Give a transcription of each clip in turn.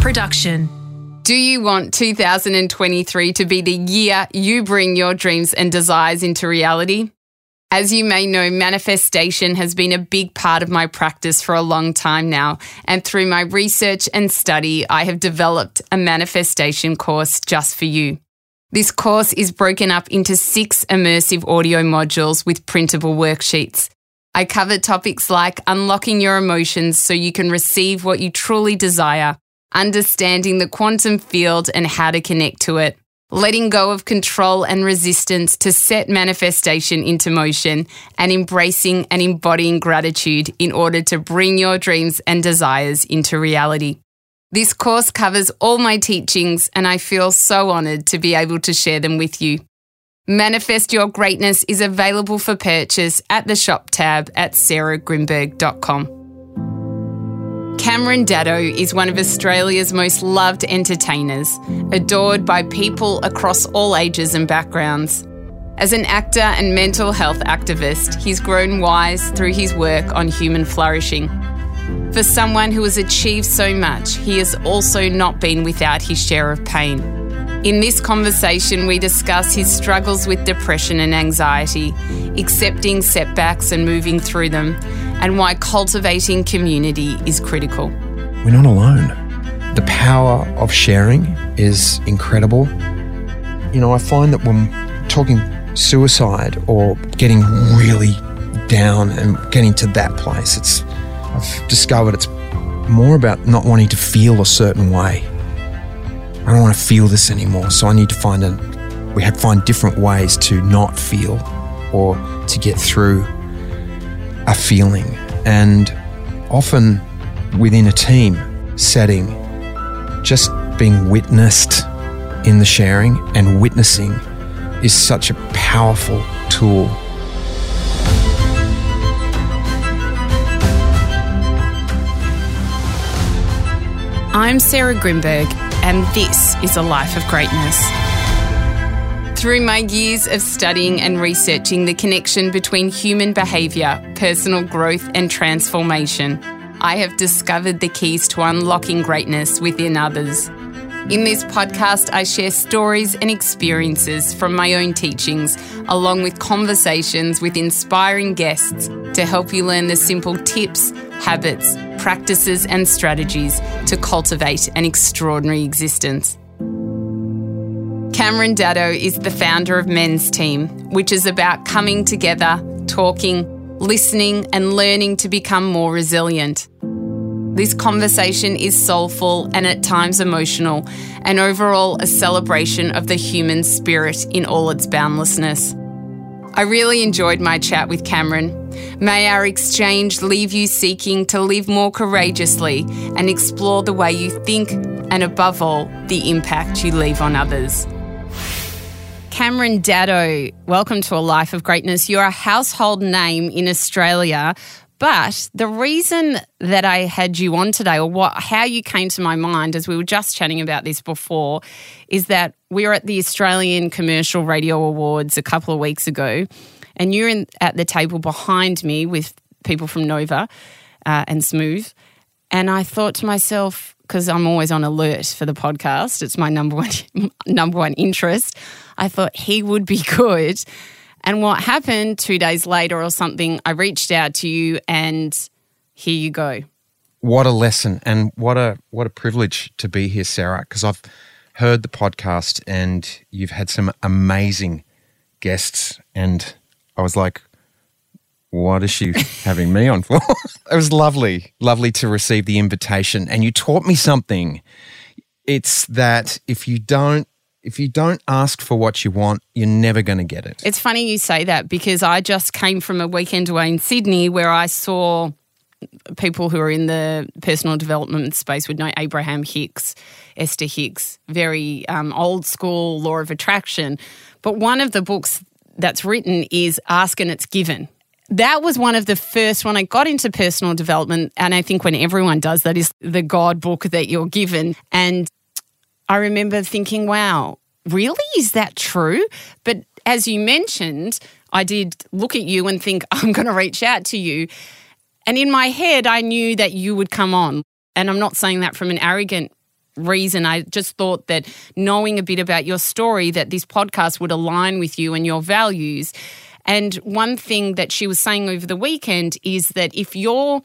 production. Do you want 2023 to be the year you bring your dreams and desires into reality? As you may know, manifestation has been a big part of my practice for a long time now. And through my research and study, I have developed a manifestation course just for you. This course is broken up into six immersive audio modules with printable worksheets. I cover topics like unlocking your emotions so you can receive what you truly desire, understanding the quantum field and how to connect to it, letting go of control and resistance to set manifestation into motion, and embracing and embodying gratitude in order to bring your dreams and desires into reality. This course covers all my teachings, and I feel so honoured to be able to share them with you. Manifest Your Greatness is available for purchase at the shop tab at sarahgrynberg.com. Cameron Daddo is one of Australia's most loved entertainers, adored by people across all ages and backgrounds. As an actor and mental health activist, he's grown wise through his work on human flourishing. For someone who has achieved so much, he has also not been without his share of pain. In this conversation, we discuss his struggles with depression and anxiety, accepting setbacks and moving through them, and why cultivating community is critical. We're not alone. The power of sharing is incredible. You know, I find that when talking suicide or getting really down and getting to that place, it's I've discovered it's more about not wanting to feel a certain way. I don't want to feel this anymore, so I need to find a we have find different ways to not feel or to get through a feeling. And often within a team setting, just being witnessed in the sharing and witnessing is such a powerful tool. I'm Sarah Grynberg, and this is a life of greatness. Through my years of studying and researching the connection between human behaviour, personal growth, and transformation, I have discovered the keys to unlocking greatness within others. In this podcast, I share stories and experiences from my own teachings, along with conversations with inspiring guests to help you learn the simple tips, habits, practices, and strategies to cultivate an extraordinary existence. Cameron Daddo is the founder of Men's Team, which is about coming together, talking, listening, and learning to become more resilient. This conversation is soulful and at times emotional, and overall a celebration of the human spirit in all its boundlessness. I really enjoyed my chat with Cameron. May our exchange leave you seeking to live more courageously and explore the way you think and, above all, the impact you leave on others. Cameron Daddo, welcome to a life of greatness. You're a household name in Australia, but the reason that I had you on today, or what, how you came to my mind, as we were just chatting about this before, is that we were at the Australian Commercial Radio Awards a couple of weeks ago, and you're in, at the table behind me with people from Nova uh, and Smooth, and I thought to myself, because I'm always on alert for the podcast, it's my number one number one interest. I thought he would be good and what happened two days later or something, I reached out to you and here you go. What a lesson and what a what a privilege to be here, Sarah, because I've heard the podcast and you've had some amazing guests and I was like, what is she having me on for? it was lovely, lovely to receive the invitation. And you taught me something. It's that if you don't if you don't ask for what you want, you're never going to get it. It's funny you say that because I just came from a weekend away in Sydney where I saw people who are in the personal development space would know Abraham Hicks, Esther Hicks, very um, old school law of attraction. But one of the books that's written is Ask and It's Given. That was one of the first when I got into personal development, and I think when everyone does that is the God book that you're given. And I remember thinking, wow, really? Is that true? But as you mentioned, I did look at you and think, I'm going to reach out to you. And in my head, I knew that you would come on. And I'm not saying that from an arrogant reason. I just thought that knowing a bit about your story, that this podcast would align with you and your values. And one thing that she was saying over the weekend is that if your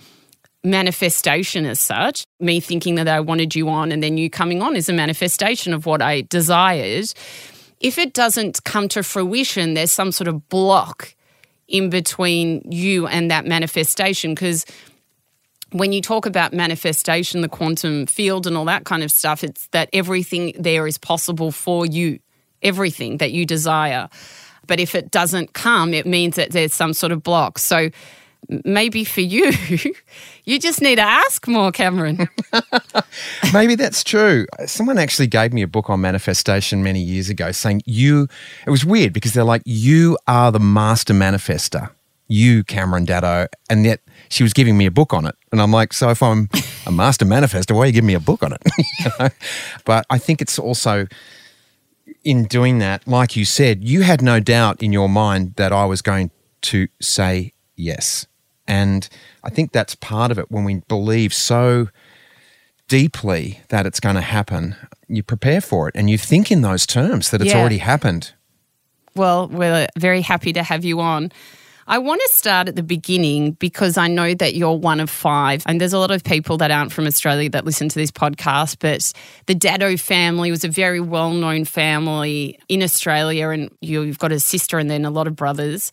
manifestation as such, me thinking that I wanted you on and then you coming on is a manifestation of what I desired. If it doesn't come to fruition, there's some sort of block in between you and that manifestation because when you talk about manifestation, the quantum field, and all that kind of stuff, it's that everything there is possible for you, everything that you desire. But if it doesn't come, it means that there's some sort of block. So maybe for you, you just need to ask more, Cameron. maybe that's true. Someone actually gave me a book on manifestation many years ago saying you, it was weird because they're like, you are the master manifester, you, Cameron Daddo. And yet she was giving me a book on it. And I'm like, so if I'm a master manifester, why are you giving me a book on it? you know? But I think it's also in doing that, like you said, you had no doubt in your mind that I was going to say yes. And I think that's part of it when we believe so deeply that it's going to happen, you prepare for it and you think in those terms that it's yeah. already happened. Well, we're very happy to have you on. I want to start at the beginning because I know that you're one of five, and there's a lot of people that aren't from Australia that listen to this podcast. But the Daddo family was a very well known family in Australia, and you've got a sister and then a lot of brothers.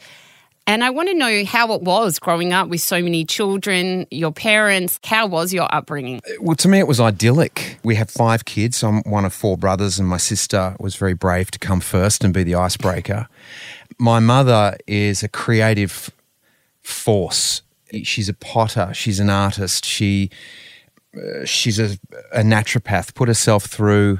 And I want to know how it was growing up with so many children, your parents. How was your upbringing? Well, to me, it was idyllic. We have five kids. I'm one of four brothers, and my sister was very brave to come first and be the icebreaker. My mother is a creative force. She's a potter, she's an artist, she, uh, she's a, a naturopath, put herself through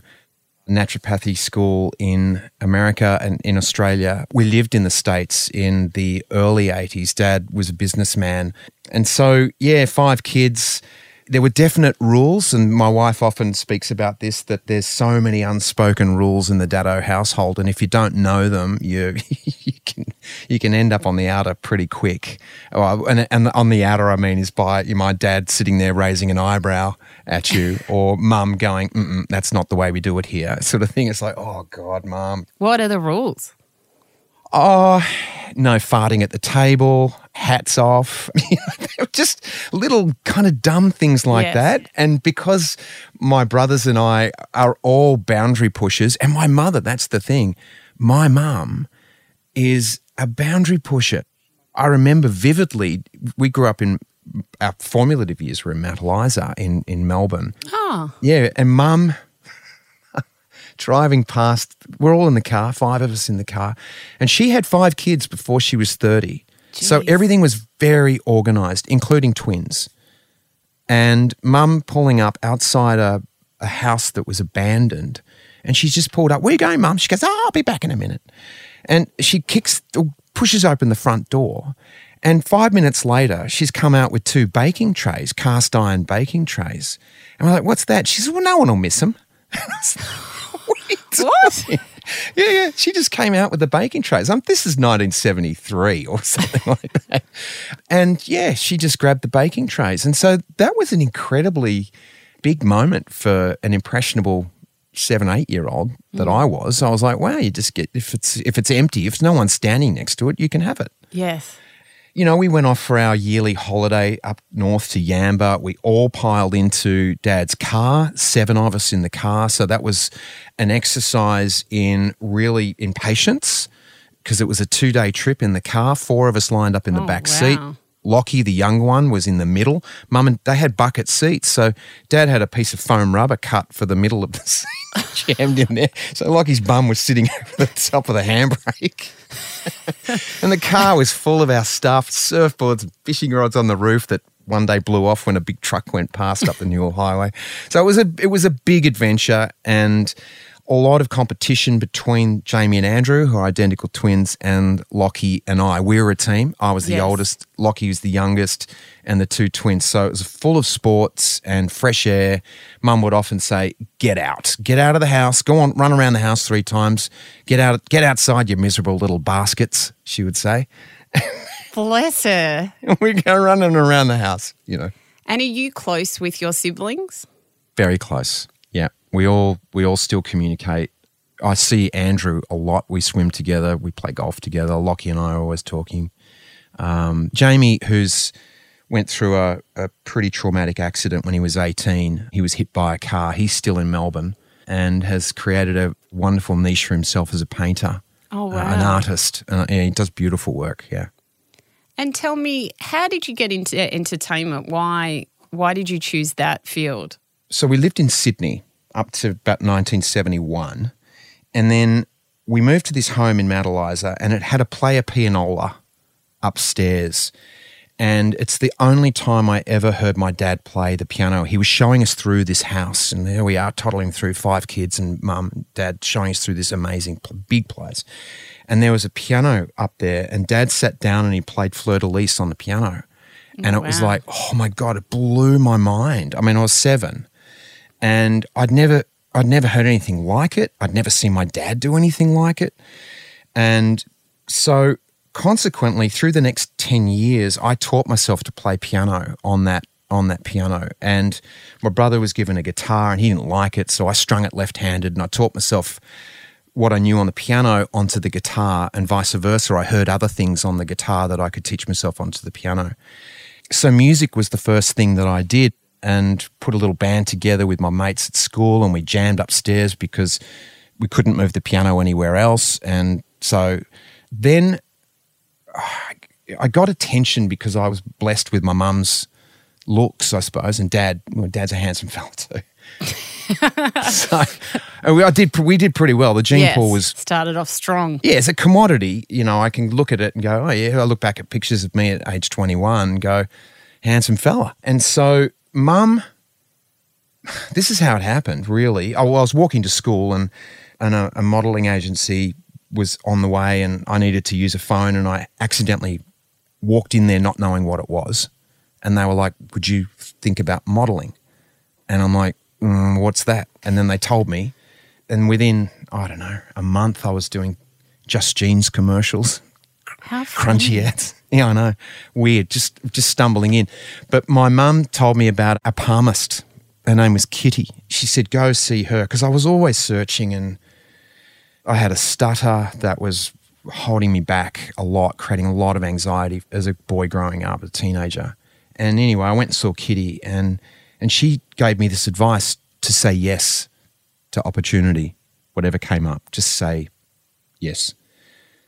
naturopathy school in America and in Australia. We lived in the States in the early 80s. Dad was a businessman. And so, yeah, five kids. There were definite rules, and my wife often speaks about this that there's so many unspoken rules in the Daddo household, and if you don't know them, you you can you can end up on the outer pretty quick. and, and on the outer, I mean, is by my dad sitting there raising an eyebrow at you, or mum going, "That's not the way we do it here," sort of thing. It's like, oh god, mum. What are the rules? Oh, no farting at the table, hats off, just little kind of dumb things like yes. that. And because my brothers and I are all boundary pushers, and my mother, that's the thing, my mum is a boundary pusher. I remember vividly, we grew up in our formulative years were in Mount Eliza in, in Melbourne. Oh. Yeah, and mum driving past, we're all in the car, five of us in the car, and she had five kids before she was 30. Jeez. So everything was very organized, including twins. And mum pulling up outside a, a house that was abandoned. And she's just pulled up. Where are you going, mum? She goes, oh, I'll be back in a minute. And she kicks, pushes open the front door. And five minutes later, she's come out with two baking trays, cast iron baking trays. And we're like, what's that? She says, well, no one will miss them. what? Yeah, yeah. She just came out with the baking trays. Um, this is 1973 or something like that. And yeah, she just grabbed the baking trays. And so that was an incredibly big moment for an impressionable seven, eight year old that mm. I was. I was like, wow, you just get if it's if it's empty, if no one's standing next to it, you can have it. Yes you know, we went off for our yearly holiday up north to Yamba. We all piled into dad's car, seven of us in the car. So that was an exercise in really in patience because it was a two day trip in the car. Four of us lined up in the oh, back wow. seat. Lochie, the young one, was in the middle. Mum and they had bucket seats, so Dad had a piece of foam rubber cut for the middle of the seat, jammed in there. So Lochie's bum was sitting over the top of the handbrake, and the car was full of our stuff: surfboards, fishing rods on the roof that one day blew off when a big truck went past up the Newell Highway. So it was a it was a big adventure, and a lot of competition between Jamie and Andrew, who are identical twins, and Lochie and I. We were a team. I was the yes. oldest, Lochie was the youngest, and the two twins. So it was full of sports and fresh air. Mum would often say, "Get out, get out of the house. Go on, run around the house three times. Get out, get outside, you miserable little baskets." She would say. Bless her. we go running around the house, you know. And are you close with your siblings? Very close. We all we all still communicate. I see Andrew a lot. We swim together. We play golf together. Lochie and I are always talking. Um, Jamie, who's went through a, a pretty traumatic accident when he was 18. He was hit by a car. He's still in Melbourne and has created a wonderful niche for himself as a painter, Oh, uh, wow. an artist. Uh, yeah, he does beautiful work. Yeah. And tell me, how did you get into entertainment? Why why did you choose that field? so we lived in Sydney up to about 1971. And then we moved to this home in Mount Eliza and it had a player pianola upstairs. And it's the only time I ever heard my dad play the piano. He was showing us through this house, and there we are, toddling through five kids and mum and dad showing us through this amazing, big place. And there was a piano up there, and dad sat down and he played Fleur de Lis on the piano. And it was like, oh my God, it blew my mind. I mean, I was seven and I'd never I'd never heard anything like it. I'd never seen my dad do anything like it. And so consequently through the next 10 years I taught myself to play piano on that on that piano and my brother was given a guitar and he didn't like it so I strung it left-handed and I taught myself what I knew on the piano onto the guitar and vice versa I heard other things on the guitar that I could teach myself onto the piano so music was the first thing that I did and put a little band together with my mates at school and we jammed upstairs because we couldn't move the piano anywhere else and so then I got attention because I was blessed with my mum's looks I suppose and dad well, dad's a handsome fella too so and we, I did we did pretty well the gene yes, pool was started off strong. yeah, it's a commodity. You know, I can look at it and go, oh, yeah, I look back at pictures of me at age 21 and go, handsome fella. And so, mum, this is how it happened, really. I was walking to school and, and a, a modeling agency was on the way and I needed to use a phone and I accidentally walked in there not knowing what it was. And they were like, would you think about modeling? And I'm like, mm, what's that? And then they told me. And within, I don't know, a month, I was doing Just Jeans commercials, How Crunchie ads. Yeah, I know. Weird, just just stumbling in. But my mum told me about a palmist. Her name was Kitty. She said, go see her. Because I was always searching and I had a stutter that was holding me back a lot, creating a lot of anxiety as a boy growing up, a teenager. And anyway, I went and saw Kitty and and she gave me this advice to say yes to opportunity, whatever came up, just say yes.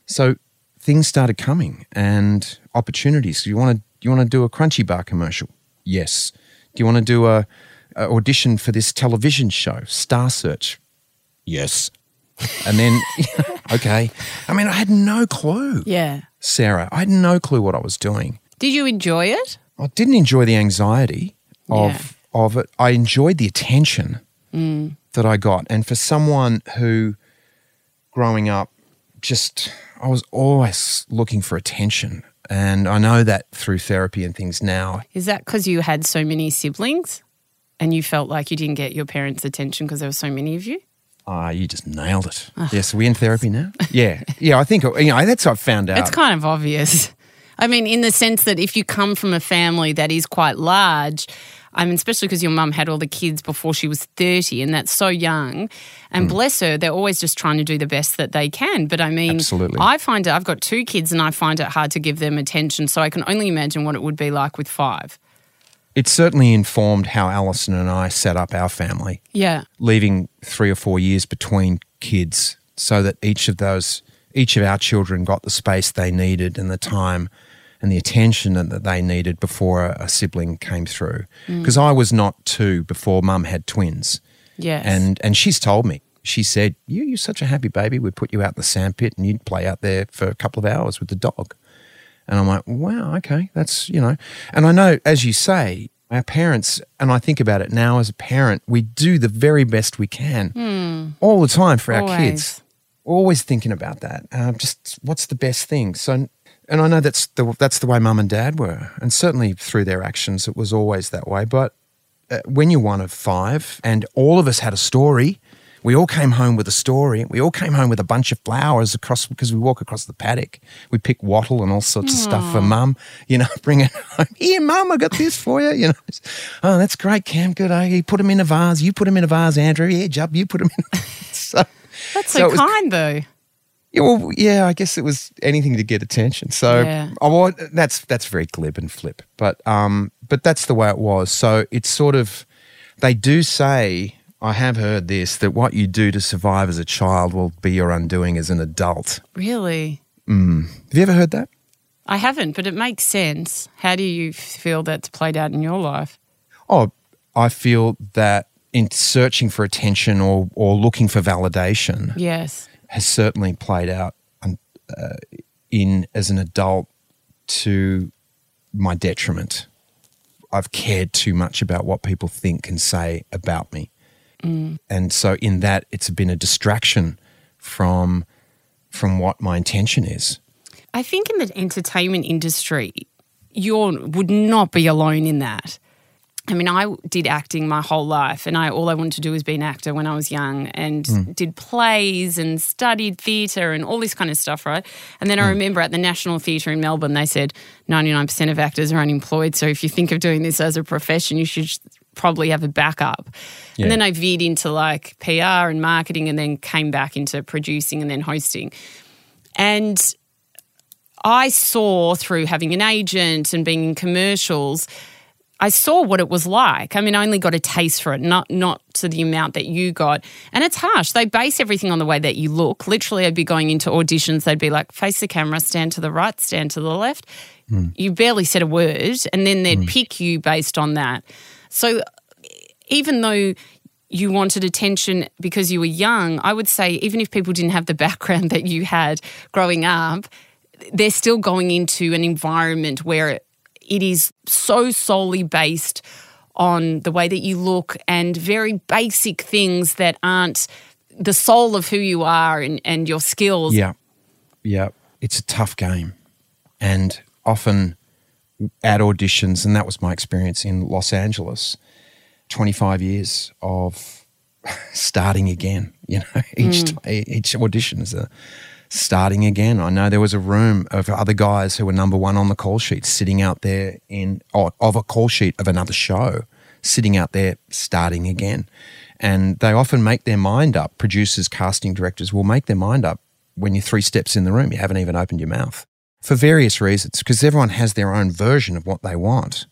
So things started coming and opportunities. You want to you want to do a Crunchie bar commercial? Yes. Do you want to do a, a audition for this television show, Star Search? Yes. And then okay. I mean, I had no clue. Yeah. Sarah, I had no clue what I was doing. Did you enjoy it? I didn't enjoy the anxiety of Yeah. of it. I enjoyed the attention mm. that I got, and for someone who, growing up, just I was always looking for attention, and I know that through therapy and things now. Is that because you had so many siblings and you felt like you didn't get your parents' attention because there were so many of you? Ah, you just nailed it. yes, are we in therapy now? yeah, yeah. I think you know that's what I've found out. It's kind of obvious. I mean, in the sense that if you come from a family that is quite large, I mean, especially because your mum had all the kids before she was 30, and that's so young. And mm. bless her, they're always just trying to do the best that they can. But I mean, Absolutely. I find it, I've got two kids and I find it hard to give them attention. So I can only imagine what it would be like with five. it certainly informed how Alison and I set up our family. Yeah. leaving three or four years between kids so that each of those each of our children got the space they needed and the time and the attention that they needed before a, a sibling came through. Because I was not two before mum had twins. Yes. and and she's told me. She said you you're such a happy baby. We'd put you out in the sandpit and you'd play out there for a couple of hours with the dog. And I'm like, wow, okay, that's, you know, and I know, as you say, our parents, and I think about it now as a parent, we do the very best we can all the time for our kids. Always thinking about that. Uh, just what's the best thing? So, and I know that's the that's the way mum and dad were, and certainly through their actions, it was always that way. But uh, when you're one of five, and all of us had a story, We all came home with a story. We all came home with a bunch of flowers across because we walk across the paddock. We pick wattle and all sorts of stuff for mum. You know, bring it home. Here, mum, I got this for you. You know, oh, that's great, Cam. Good. Oh, you put them in a vase. You put them in a vase, Andrew. Yeah, Jub, you put them in. so That's so, was- kind, though. Yeah, well, yeah, I guess it was anything to get attention. So Yeah. I wa- that's that's very glib and flip, but um, but that's the way it was. So it's sort of they do say I have heard this that what you do to survive as a child will be your undoing as an adult. Really? Have you ever heard that? I haven't, but it makes sense. How do you feel that's played out in your life? Oh, I feel that in searching for attention or or looking for validation, Yes. Has certainly played out um, uh, in as an adult to my detriment. I've cared too much about what people think and say about me. And so in that it's been a distraction from from what my intention is. I think in the entertainment industry, you would not be alone in that. I mean, I did acting my whole life, and I all I wanted to do was be an actor when I was young, and hmm. did plays and studied theatre and all this kind of stuff, right? And then I hmm. remember at the National Theatre in Melbourne, they said ninety nine percent of actors are unemployed. So if you think of doing this as a profession, you should probably have a backup. Yeah. And then I veered into like PR and marketing, and then came back into producing and then hosting, and I saw through having an agent and being in commercials, I saw what it was like. I mean, I only got a taste for it, not not to the amount that you got. And it's harsh. They base everything on the way that you look. Literally, I'd be going into auditions. They'd be like, face the camera, stand to the right, stand to the left. Hmm. You barely said a word, and then they'd hmm. pick you based on that. So even though you wanted attention because you were young, I would say even if people didn't have the background that you had growing up, they're still going into an environment where it is so solely based on the way that you look and very basic things that aren't the soul of who you are and, and your skills. Yeah. Yeah. It's a tough game. And often at auditions, and that was my experience in Los Angeles, 25 years of starting again. You know, each, mm. ti- each audition is a starting again. I know there was a room of other guys who were number one on the call sheet sitting out there in, oh, of a call sheet of another show, sitting out there starting again. And they often make their mind up. Producers, casting directors will make their mind up when you're three steps in the room. You haven't even opened your mouth for various reasons because everyone has their own version of what they want.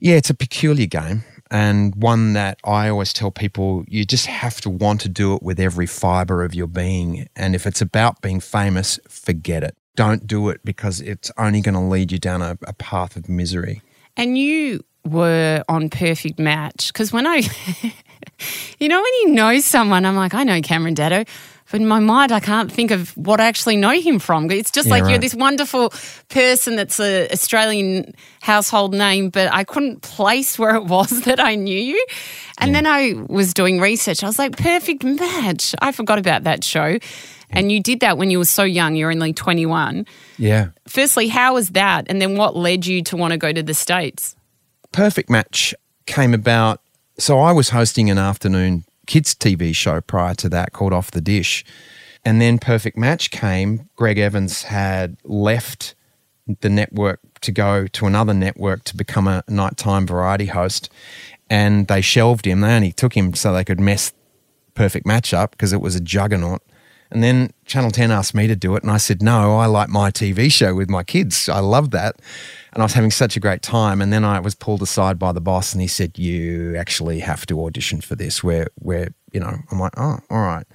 Yeah, it's a peculiar game and one that I always tell people you just have to want to do it with every fiber of your being. And if it's about being famous, forget it. Don't do it because it's only going to lead you down a, a path of misery. And you were on Perfect Match because when I, you know, when you know someone, I'm like, I know Cameron Daddo. But in my mind, I can't think of what I actually know him from. It's just Yeah, like you're this wonderful person that's a Australian household name, but I couldn't place where it was that I knew you. And then I was doing research. I was like, perfect match. I forgot about that show. And you did that when you were so young. You're only 21. Yeah. Firstly, how was that? And then what led you to want to go to the States? Perfect Match came about. So I was hosting an afternoon kids TV show prior to that called Off the Dish. And then Perfect Match came. Greg Evans had left the network to go to another network to become a nighttime variety host. And they shelved him. They only took him so they could mess Perfect Match up because it was a juggernaut. And then Channel 10 asked me to do it. And I said, no, I like my TV show with my kids. I love that. And I was having such a great time. And then I was pulled aside by the boss and he said, you actually have to audition for this. Where, where, you know, I'm like, oh, all right.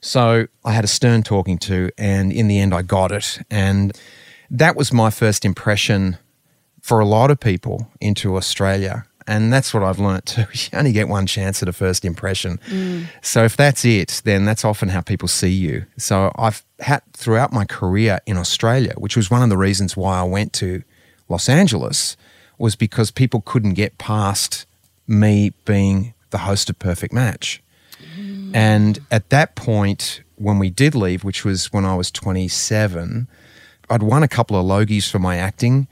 So I had a stern talking to, and in the end, I got it. And that was my first impression for a lot of people into Australia. And that's what I've learnt too. You only get one chance at a first impression. Mm. So if that's it, then that's often how people see you. So I've had throughout my career in Australia, which was one of the reasons why I went to Los Angeles, was because people couldn't get past me being the host of Perfect Match. Mm. And at that point, when we did leave, which was when I was 27, I'd won a couple of Logies for my acting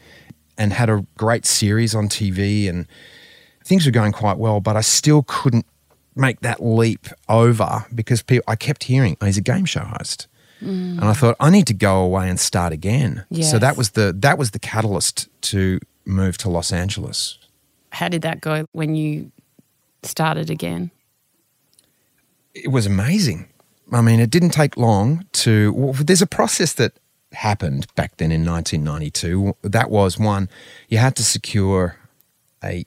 and had a great series on TV and things were going quite well, but I still couldn't make that leap over because people, I kept hearing oh, he's a game show host. Mm. And I thought I need to go away and start again. Yes. So that was the that was the catalyst to move to Los Angeles. How did that go when you started again? It was amazing. I mean, it didn't take long to. Well, there's a process that happened back then in 1992. That was one, you had to secure a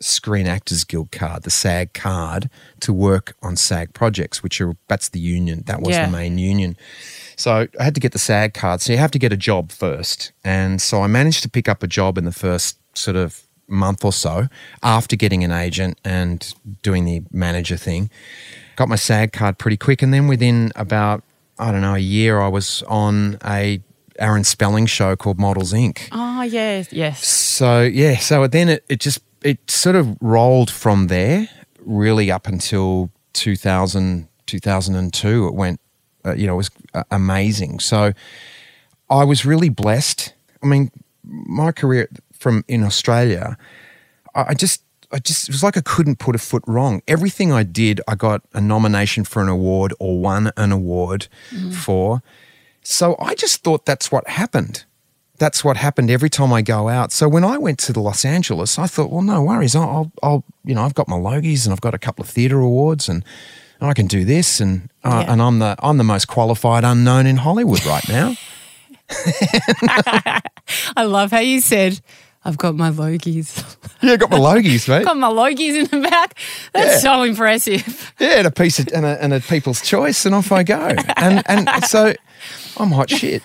Screen Actors Guild card, the SAG card, to work on SAG projects, which are that's the union. That was Yeah. the main union. So I had to get the SAG card. So you have to get a job first. And so I managed to pick up a job in the first sort of month or so after getting an agent and doing the manager thing. Got my SAG card pretty quick. And then within about, I don't know, a year, I was on a Aaron Spelling show called Models Inc. Oh, yes, yes. So yeah, so then it, it just it sort of rolled from there really up until 2000 2002 it went uh, you know it was uh, amazing. So I was really blessed. I mean, my career from in Australia, I, I just I just it was like I couldn't put a foot wrong. Everything I did, I got a nomination for an award or won an award for. So I just thought that's what happened. That's what happened every time I go out. So when I went to the Los Angeles, I thought, well, no worries. I'll, I'll, you know, I've got my Logies and I've got a couple of theatre awards and, and I can do this and uh, Yeah. and I'm the I'm the most qualified unknown in Hollywood right now. I love how you said, I've got my Logies. yeah, got my Logies, mate. got my Logies in the back. That's Yeah. so impressive. Yeah, and a piece of and a, and a People's Choice, and off I go. And and so I'm hot shit.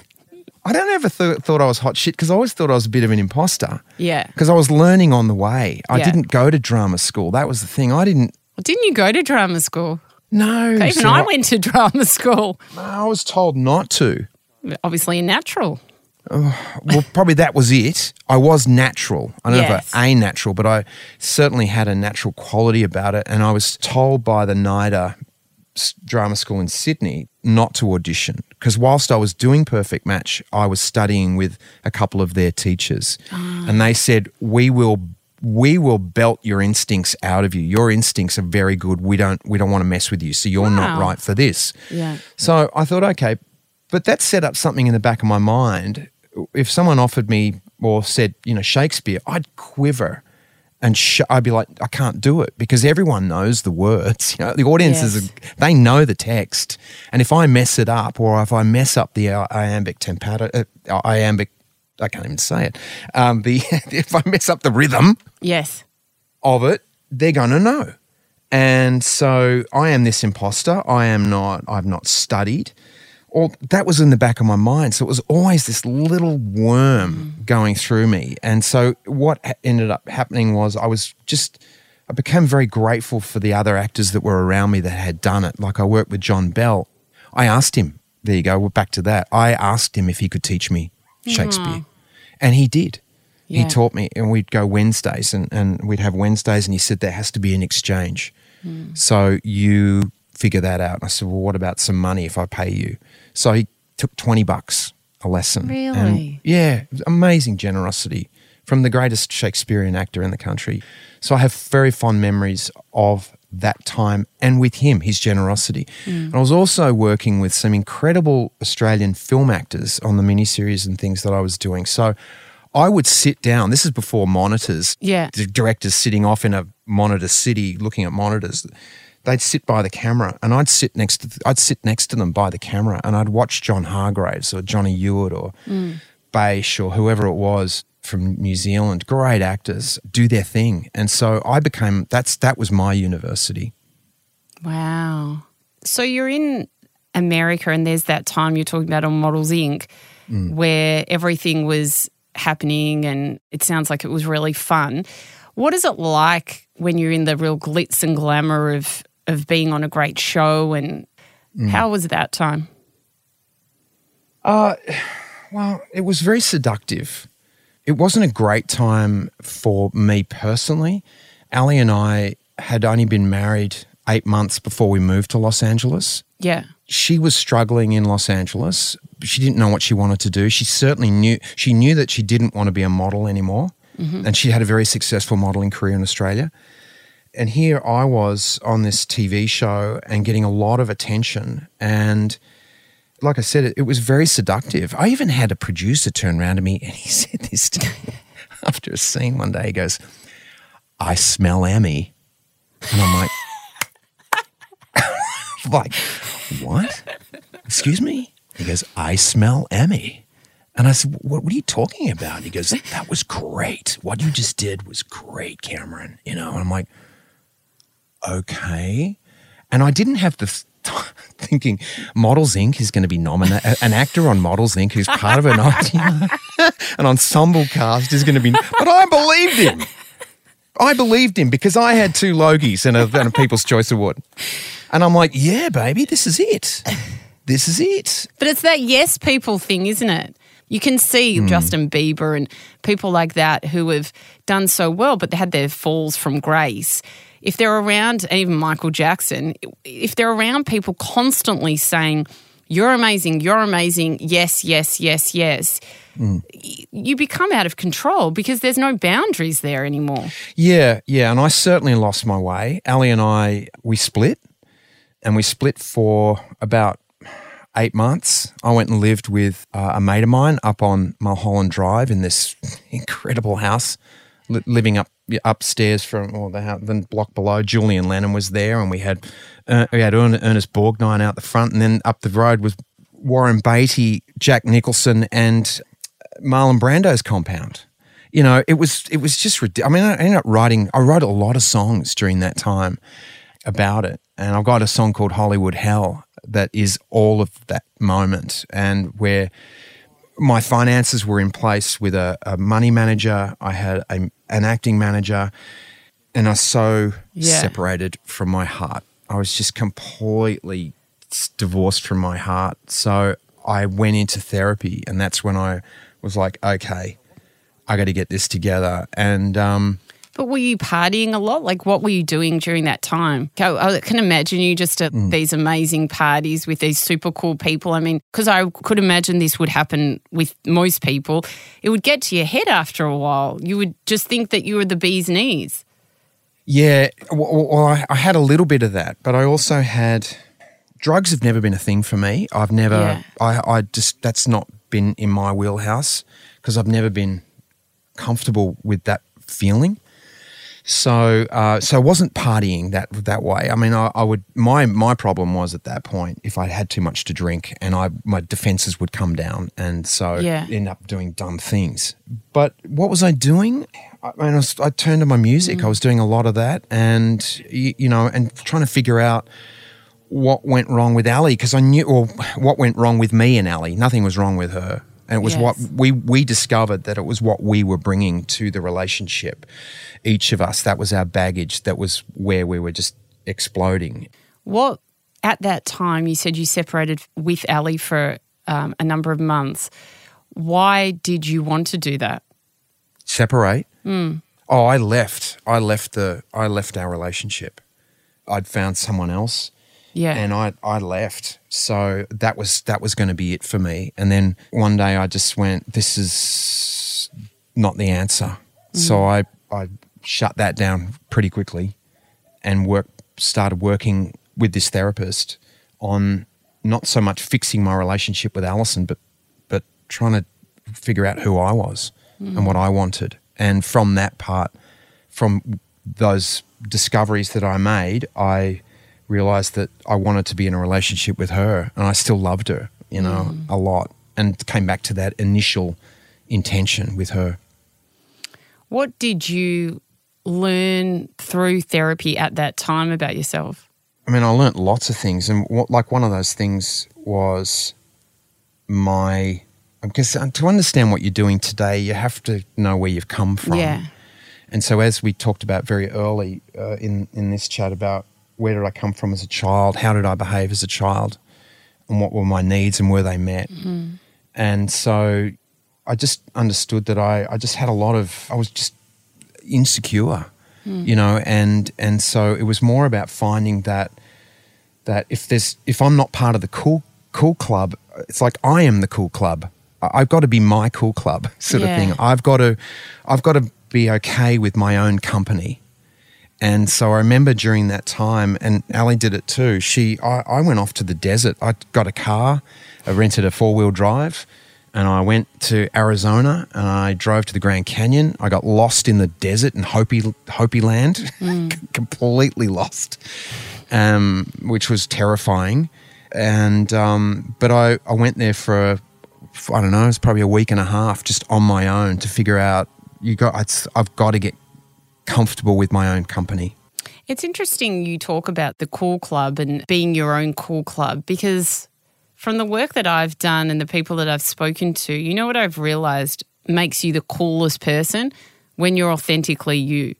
I don't ever th- thought I was hot shit because I always thought I was a bit of an imposter. Yeah. Because I was learning on the way. I Yeah. didn't go to drama school. That was the thing. I didn't. Well, didn't you go to drama school? No, Even so I went to drama school. I was told not to. Obviously, a natural. Well, probably that was it. I was natural. I don't know Yes. if I a natural, but I certainly had a natural quality about it. And I was told by the NIDA drama school in Sydney not to audition because whilst I was doing Perfect Match, I was studying with a couple of their teachers, ah. and they said we will. We will belt your instincts out of you. Your instincts are very good. We don't. We don't want to mess with you. So you're not right for this. Yeah. So I thought, okay, but that set up something in the back of my mind. If someone offered me or said, you know, Shakespeare, I'd quiver and sh- I'd be like, I can't do it because everyone knows the words. You know, the audiences, Yes. they know the text. And if I mess it up or if I mess up the uh, iambic tempata, uh, iambic, I can't even say it. Um, the if I mess up the rhythm, Yes. of it, they're going to know. And so I am this imposter. I am not, I've not studied. Or that was in the back of my mind. So it was always this little worm mm. going through me. And so what ha- ended up happening was I was just, I became very grateful for the other actors that were around me that had done it. Like I worked with John Bell. I asked him, there you go, we're back to that. I asked him if he could teach me hmm. Shakespeare. And he did. He taught me, and we'd go Wednesdays, and, and we'd have Wednesdays, and he said there has to be an exchange. Hmm. So you figure that out. And I said, well, what about some money if I pay you? So he took 20 bucks a lesson. And Really? yeah, amazing generosity from the greatest Shakespearean actor in the country. So I have very fond memories of that time and with him, his generosity. Mm. And I was also working with some incredible Australian film actors on the miniseries and things that I was doing. So I would sit down, this is before monitors, Yeah. the directors sitting off in a monitor city looking at monitors. They'd sit by the camera, and I'd sit next to I'd sit next to them by the camera, and I'd watch John Hargreaves or Johnny Hewitt or mm. Baish or whoever it was from New Zealand, great actors, do their thing, and so I became that's that was my university. Wow. So you're in America, and there's that time you're talking about on Models Inc., mm. where everything was happening, and it sounds like it was really fun. What is it like when you're in the real glitz and glamour of of being on a great show, and mm. how was that time? Uh, well, it was very seductive. It wasn't a great time for me personally. Ali and I had only been married eight months before we moved to Los Angeles. Yeah. she was struggling in Los Angeles. She didn't know what she wanted to do. She certainly knew she knew that she didn't want to be a model anymore, mm-hmm. and she had a very successful modeling career in Australia. And here I was on this TV show and getting a lot of attention. And like I said, it, it was very seductive. I even had a producer turn around to me and he said this to me after a scene one day. He goes, I smell Emmy. And I'm like, like, what? Excuse me? He goes, I smell Emmy. And I said, what, what, are you talking about? He goes, that was great. What you just did was great, Cameron. You know, and I'm like, okay. And I didn't have the th- thinking Models Inc. is going to be nominated, an actor on Models Inc. who's part of an, an ensemble cast is going to be, but I believed him. I believed him because I had two Logies and a, and a People's Choice Award. And I'm like, yeah, baby, this is it. This is it. But it's that yes people thing, isn't it? You can see mm. Justin Bieber and people like that who have done so well, but they had their falls from grace. If they're around, even Michael Jackson, if they're around people constantly saying, You're amazing, you're amazing, yes, yes, yes, yes, mm. you become out of control because there's no boundaries there anymore. Yeah, yeah. And I certainly lost my way. Ali and I, we split, and we split for about eight months, I went and lived with uh, a mate of mine up on Mulholland Drive in this incredible house, li- living up upstairs from or the, house, the block below. Julian Lennon was there, and we had uh, we had Ernest Borgnine out the front, and then up the road was Warren Beatty, Jack Nicholson, and Marlon Brando's compound. You know, it was it was just ridiculous. I mean, I ended up writing. I wrote a lot of songs during that time about it, and I've got a song called Hollywood Hell that is all of that moment and where my finances were in place with a, a money manager. I had a, an acting manager, and I was so yeah. separated from my heart. I was just completely divorced from my heart. So I went into therapy, and that's when I was like, okay, I got to get this together. And um, but were you partying a lot? Like, what were you doing during that time? I can imagine you just at mm. these amazing parties with these super cool people. I mean, because I could imagine this would happen with most people. It would get to your head after a while. You would just think that you were the bee's knees. Yeah, well, I, I had a little bit of that, but I also had drugs have never been a thing for me. I've never, yeah. I, I just, that's not been in my wheelhouse because I've never been comfortable with that feeling. So, uh, so I wasn't partying that that way. I mean, I, I, would. My my problem was at that point if I had too much to drink, and I my defenses would come down, and so yeah. end up doing dumb things. But what was I doing? I mean, I, was, I turned to my music. Mm. I was doing a lot of that, and you, you know, and trying to figure out what went wrong with Ali because I knew, or what went wrong with me and Ali. Nothing was wrong with her and it was yes. what we we discovered that it was what we were bringing to the relationship each of us. That was our baggage. That was where we were just exploding. What at that time you said you separated with ali for um, a number of months. Why did you want to do that? Separate? Mm. oh i left. I left the i left our relationship. I'd found someone else yeah. And I, I left. So that was that was going to be it for me. And then one day I just went, this is not the answer. Mm. So I, I shut that down pretty quickly and work started working with this therapist on not so much fixing my relationship with Alison, but but trying to figure out who I was mm. and what I wanted. And from that part, from those discoveries that I made, I realized that I wanted to be in a relationship with her and I still loved her, you know, mm. a lot and came back to that initial intention with her. What did you learn through therapy at that time about yourself? I mean, I learned lots of things. And what, like one of those things was my, because to understand what you're doing today, you have to know where you've come from. Yeah. And so, as we talked about very early uh, in, in this chat about where did I come from as a child? How did I behave as a child? And what were my needs and were they met? Mm-hmm. And so I just understood that I, I just had a lot of, I was just insecure, mm. you know, and, and so it was more about finding that, that if there's, if I'm not part of the cool, cool club, it's like I am the cool club. I've got to be my cool club sort yeah. of thing. I've got to, I've got to be okay with my own company And so I remember during that time, and Ali did it too. She, I, I went off to the desert. I got a car, I rented a four wheel drive, and I went to Arizona and I drove to the Grand Canyon. I got lost in the desert in Hopi, Hopi land, completely lost, um, which was terrifying. And um, but I, I went there for I don't know, it's probably a week and a half just on my own to figure out you got I've got to get comfortable with my own company. It's interesting you talk about the cool club and being your own cool club because from the work that I've done and the people that I've spoken to, you know what I've realized makes you the coolest person when you're authentically you.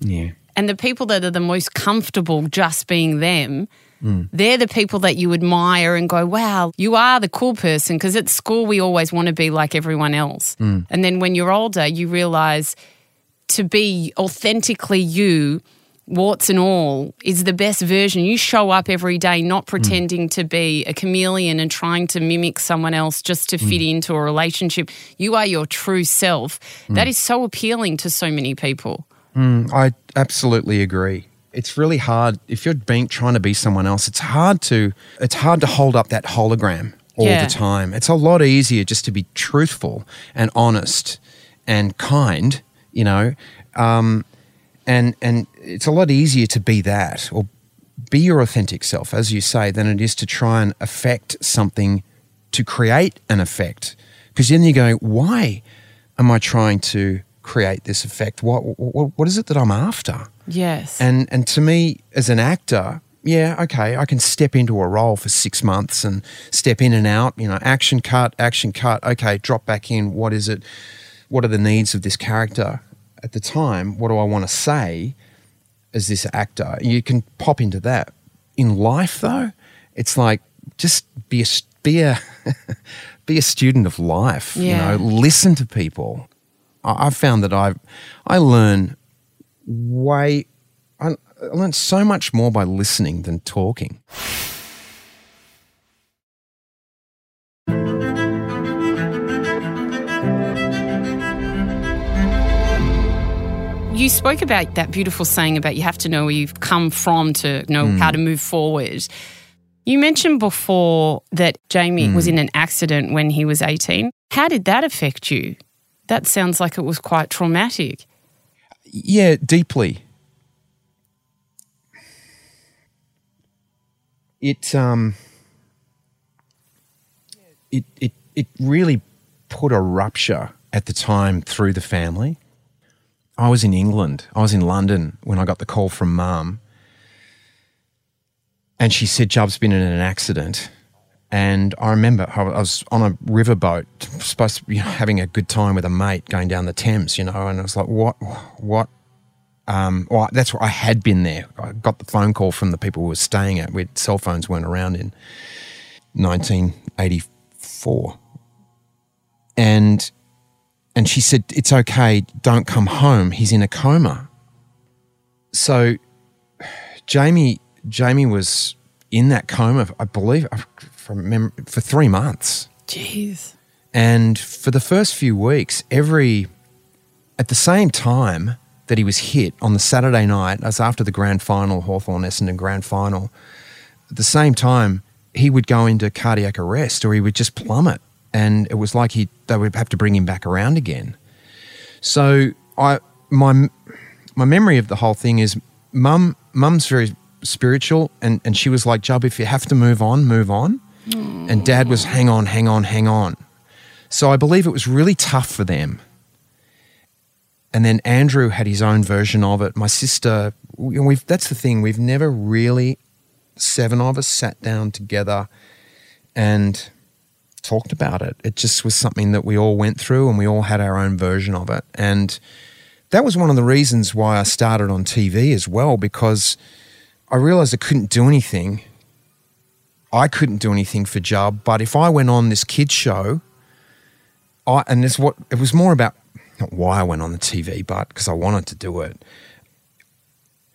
Yeah. And the people that are the most comfortable just being them, hmm. they're the people that you admire and go, wow, you are the cool person. Because at school, we always want to be like everyone else. Hmm. And then when you're older, you realize to be authentically you, warts and all, is the best version. You show up every day not hmm. pretending to be a chameleon and trying to mimic someone else just to fit hmm. into a relationship. You are your true self. That hmm. is so appealing to so many people. I absolutely agree. It's really hard if you're being trying to be someone else. It's hard to it's hard to hold up that hologram all Yeah. the time. It's a lot easier just to be truthful and honest and kind, you know, um, and and it's a lot easier to be that or be your authentic self, as you say, than it is to try and affect something to create an effect. Because then you go, why am I trying to create this effect? What, what what is it that I'm after? Yes. And and to me, as an actor, yeah, okay, I can step into a role for six months and step in and out. You know, action cut, action cut. Okay, drop back in. What is it? What are the needs of this character at the time? What do I want to say as this actor? You can pop into that. In life, though, it's like just be a be a be a student of life. Yeah. You know, listen to people. I, I've found that I I learn way I I learned so much more by listening than talking. You spoke about that beautiful saying about you have to know where you've come from to know how to move forward. You mentioned before that Jamie was in an accident when he was 18. How did that affect you? That sounds like it was quite traumatic. Yeah, deeply. It um it it it really put a rupture at the time through the family. I was in England. I was in London when I got the call from mum. And she said Jub's been in an accident. And I remember I was on a riverboat, supposed to be having a good time with a mate going down the Thames, you know, and I was like, what, what? Um, well, that's where I had been there. I got the phone call from the people who were staying at, where cell phones weren't around in 1984. And, and she said, it's okay, don't come home. He's in a coma. So Jamie, Jamie was in that coma, I believe, uh, from mem- for three months. Jeez. And for the first few weeks, every at the same time that he was hit on the Saturday night, as after the grand final, Hawthorn Essendon grand final, at the same time, he would go into cardiac arrest or he would just plummet. And it was like he they would have to bring him back around again. So I my my memory of the whole thing is mum mum's very spiritual and, and she was like, Jub, if you have to move on, move on. And dad was hang on, hang on, hang on. So I believe it was really tough for them. And then Andrew had his own version of it. My sister, we- we've, that's the thing, we've never really, seven of us sat down together and talked about it. It just was something that we all went through and we all had our own version of it. And that was one of the reasons why I started on TV as well, because I realized I couldn't do anything. I couldn't do anything for Jub, but if I went on this kids show, I and this what it was more about not why I went on the TV, but because I wanted to do it.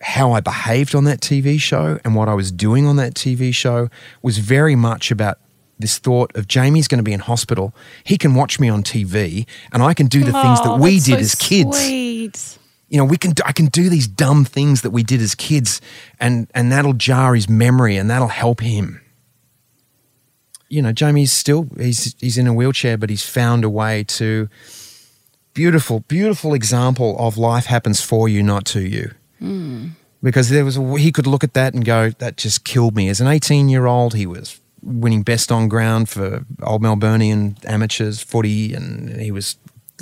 How I behaved on that TV show and what I was doing on that TV show was very much about this thought of Jamie's going to be in hospital. He can watch me on TV and I can do the things that Oh, we did so as kids. Sweet. you know, we can I can do these dumb things that we did as kids, and and that'll jar his memory, and that'll help him. You know, Jamie's still he's he's in a wheelchair, but he's found a way to. Beautiful, beautiful example of life happens for you, not to you. Hmm. Because there was a, he could look at that and go, that just killed me. As an 18 year old, he was winning best on ground for Old Melburnian amateurs footy, and he was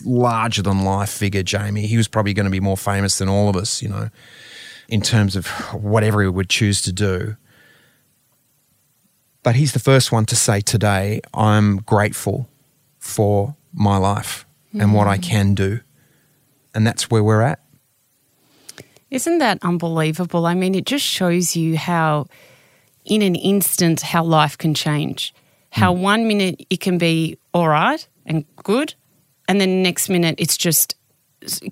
larger than life figure, Jamie. He was probably going to be more famous than all of us, you know, in terms of whatever he would choose to do. But he's the first one to say today, I'm grateful for my life and what I hmm. can do. And that's where we're at. Isn't that unbelievable? I mean, it just shows you how, in an instant, how life can change. How hmm. one minute it can be all right and good, and then the next minute it's just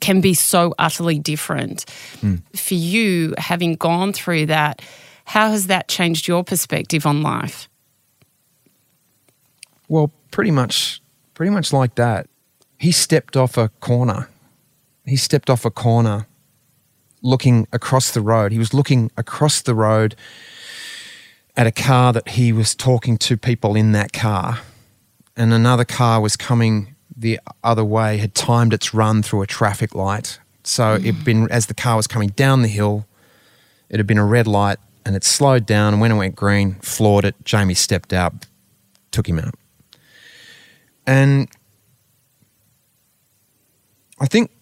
can be so utterly different. Hmm. For you, having gone through that, how has that changed your perspective on life? Well, pretty much, pretty much like that. He stepped off a corner. He stepped off a corner, looking across the road. He was looking across the road at a car that he was talking to people in that car, and another car was coming the other way. Had timed its run through a traffic light, so it'd been as the car was coming down the hill. It had been a red light, and it slowed down. And when it went green, floored it. Jamie stepped out, took him out. And I think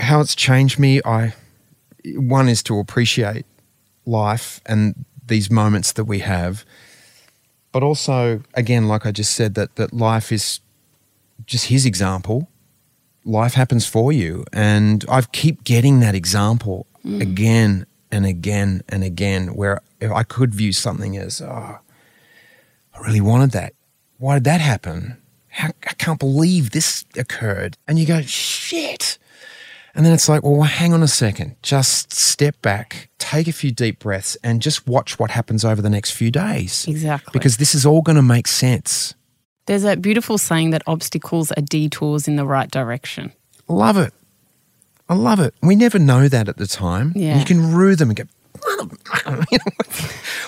how it's changed me, I one is to appreciate life and these moments that we have, but also again, like I just said, that that life is just his example. Life happens for you, and I keep getting that example mm. again and again and again. Where if I could view something as, oh, I really wanted that. Why did that happen? How, I can't believe this occurred. And you go, shit. And then it's like, well, hang on a second. Just step back, take a few deep breaths, and just watch what happens over the next few days. Exactly. Because this is all going to make sense. There's that beautiful saying that obstacles are detours in the right direction. Love it. I love it. We never know that at the time. Yeah. You can rue them and go,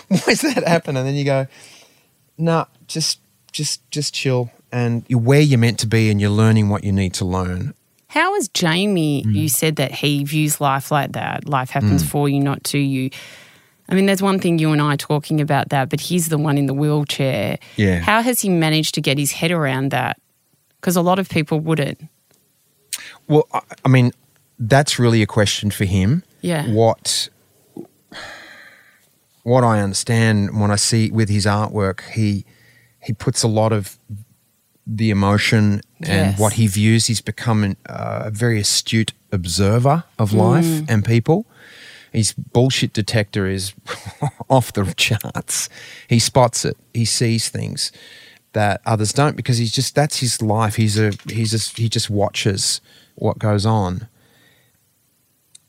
why does that happen? And then you go, no, just, just, just chill. And you're where you're meant to be and you're learning what you need to learn. How is Jamie? Mm. You said that he views life like that. Life happens mm. for you, not to you. I mean, there's one thing you and I are talking about that, but he's the one in the wheelchair. Yeah. How has he managed to get his head around that? Because a lot of people wouldn't. Well, I, I mean, that's really a question for him. Yeah. What what I understand when I see with his artwork, he he puts a lot of the emotion and Yes. what he views. He's become an, uh, a very astute observer of life and people. His bullshit detector is off the charts. He spots it. He sees things that others don't because he's just that's his life. He's a he's just he just watches what goes on.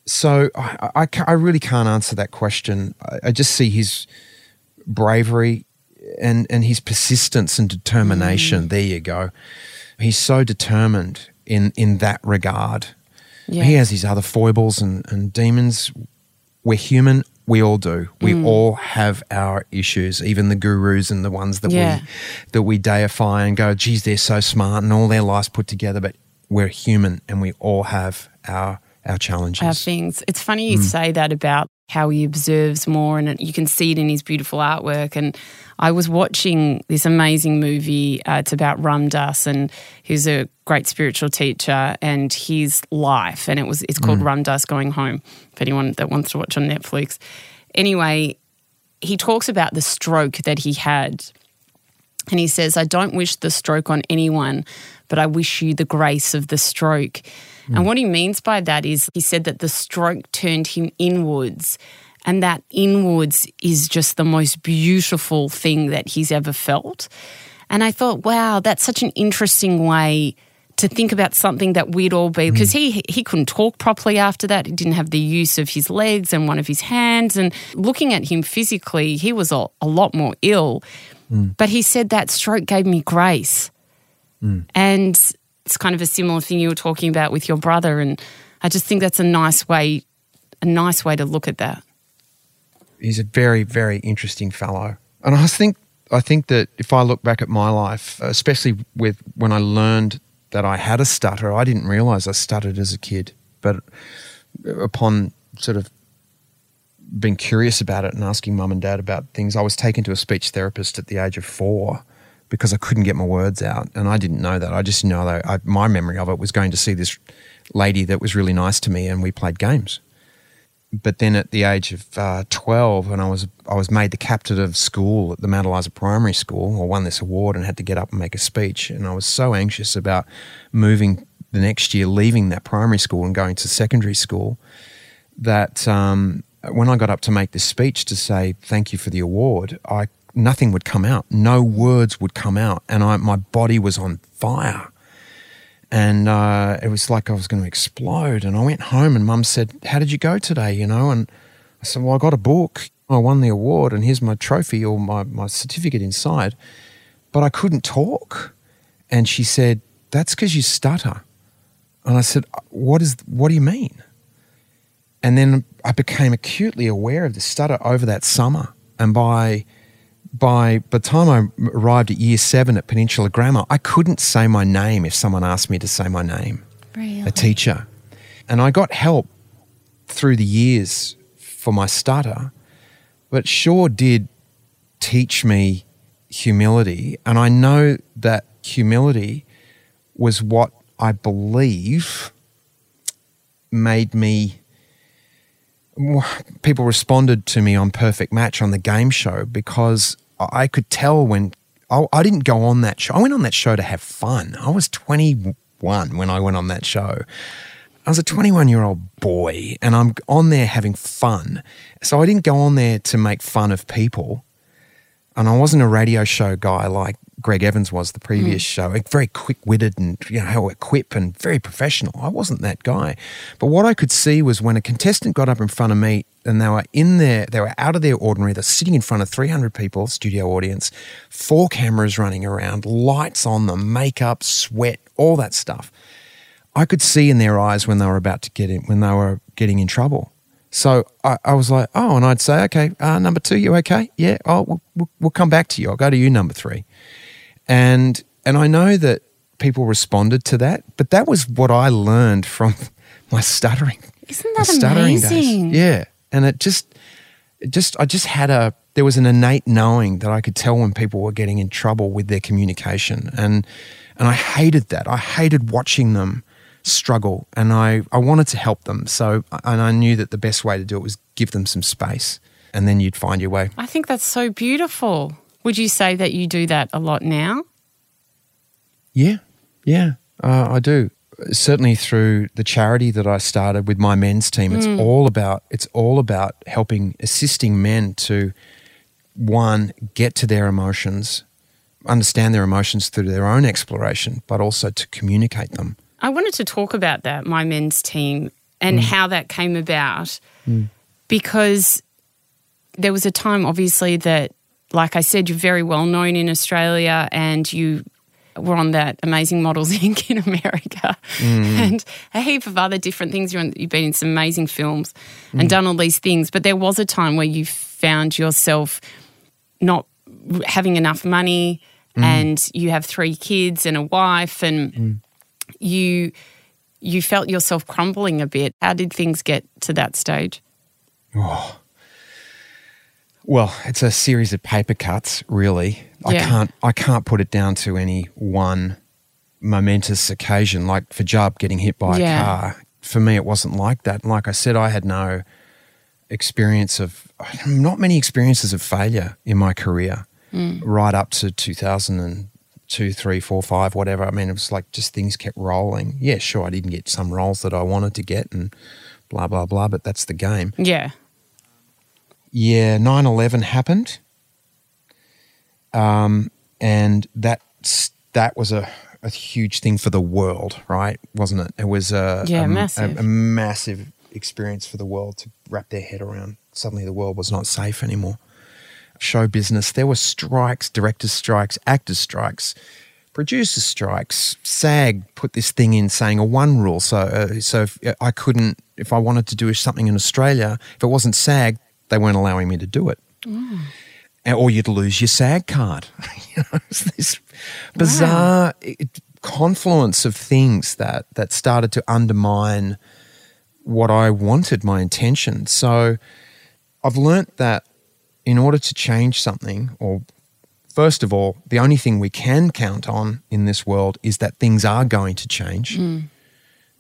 So I, I, I really can't answer that question. I, I just see his bravery and, and his persistence and determination. There you go. He's so determined in, in that regard. Yeah. He has his other foibles and, and demons. We're human. We all do. We Mm. all have our issues, even the gurus and the ones that Yeah. we that we deify and go, geez, they're so smart and all their lives put together. But we're human and we all have our our challenges. Our things. It's funny you say that about how he observes more, and you can see it in his beautiful artwork. And I was watching this amazing movie. Uh, it's about Ram Dass, and he's a great spiritual teacher, and his life. And it was it's called Ram Dass Going Home. For anyone that wants to watch on Netflix. Anyway, he talks about the stroke that he had. And he says, I don't wish the stroke on anyone, but I wish you the grace of the stroke. And what he means by that is he said that the stroke turned him inwards. And that inwards is just the most beautiful thing that he's ever felt. And I thought, wow, that's such an interesting way to think about something that we'd all be because he he couldn't talk properly after that. He didn't have the use of his legs and one of his hands. And looking at him physically, he was a, a lot more ill. Hmm. But he said that stroke gave me grace. Mm. And it's kind of a similar thing you were talking about with your brother. And I just think that's a nice way, a nice way to look at that. He's a very, very interesting fellow. And I think I think that if I look back at my life, especially with when I learned that I had a stutter, I didn't realize I stuttered as a kid. But upon sort of being curious about it and asking mum and dad about things, I was taken to a speech therapist at the age of four because I couldn't get my words out. And I didn't know that. I just know that I, my memory of it was going to see this lady that was really nice to me and we played games. But then at the age of uh, 12, when I was, I was made the captain of school at the Mount Eliza Primary School, I won this award and had to get up and make a speech. And I was so anxious about moving the next year, leaving that primary school and going to secondary school, that um, when I got up to make this speech to say thank you for the award, I nothing would come out. No words would come out. And I, my body was on fire. And uh, it was like I was going to explode. And I went home and mum said, How did you go today? You know? And I said, Well, I got a book. I won the award and here's my trophy or my, my certificate inside. But I couldn't talk. And she said, That's because you stutter. And I said, What is what do you mean? And then I became acutely aware of the stutter over that summer. And by by the time I arrived at year seven at Peninsula Grammar, I couldn't say my name if someone asked me to say my name. Really? A teacher. And I got help through the years for my stutter, but sure did teach me humility. And I know that humility was what I believe made me people responded to me on Perfect Match on the game show because I could tell when I, I, didn't go on that show. I went on that show to have fun. I was 21 when I went on that show. I was a 21 year old boy and I'm on there having fun. So I didn't go on there to make fun of people. And I wasn't a radio show guy like Greg Evans was the previous mm. show, very quick witted and you know how equipped and very professional. I wasn't that guy, but what I could see was when a contestant got up in front of me and they were in there, they were out of their ordinary. They're sitting in front of 300 people, studio audience, four cameras running around, lights on them, makeup, sweat, all that stuff. I could see in their eyes when they were about to get in, when they were getting in trouble. So I, I was like, oh, and I'd say, okay, uh, number two, you okay? Yeah. Oh, we'll, we'll, we'll come back to you. I'll go to you, number three and and I know that people responded to that, but that was what I learned from my stuttering. Isn't that amazing? Days. Yeah, and it just, it just, I just had a. There was an innate knowing that I could tell when people were getting in trouble with their communication, and and I hated that. I hated watching them struggle, and I I wanted to help them. So and I knew that the best way to do it was give them some space, and then you'd find your way. I think that's so beautiful. Would you say that you do that a lot now? Yeah, yeah, uh, I do. Certainly through the charity that I started with my men's team, it's mm. all about it's all about helping, assisting men to one get to their emotions, understand their emotions through their own exploration, but also to communicate them. I wanted to talk about that, my men's team, and mm. how that came about, mm. because there was a time, obviously, that like I said, you're very well known in Australia and you were on that Amazing Models Inc. in America mm. and a heap of other different things. you have been in some amazing films mm. and done all these things. But there was a time where you found yourself not having enough money mm. and you have three kids and a wife and mm. you you felt yourself crumbling a bit. How did things get to that stage? Oh well, it's a series of paper cuts, really. Yeah. I can't I can't put it down to any one momentous occasion like for Jub getting hit by yeah. a car. For me it wasn't like that. And like I said, I had no experience of not many experiences of failure in my career. Mm. Right up to 2002, 3, 4, 5, whatever. I mean, it was like just things kept rolling. Yeah, sure, I didn't get some roles that I wanted to get and blah, blah, blah, but that's the game. Yeah yeah, 9 11 happened. Um, and that, that was a, a huge thing for the world, right? Wasn't it? It was a, yeah, a, massive. A, a massive experience for the world to wrap their head around. Suddenly the world was not safe anymore. Show business, there were strikes, directors' strikes, actors' strikes, producers strikes. SAG put this thing in saying a one rule. So, uh, so if I couldn't, if I wanted to do something in Australia, if it wasn't SAG, they weren't allowing me to do it. Mm. Or you'd lose your SAG card. you know, this bizarre wow. confluence of things that that started to undermine what I wanted, my intention. So, I've learnt that in order to change something or first of all, the only thing we can count on in this world is that things are going to change. Mm.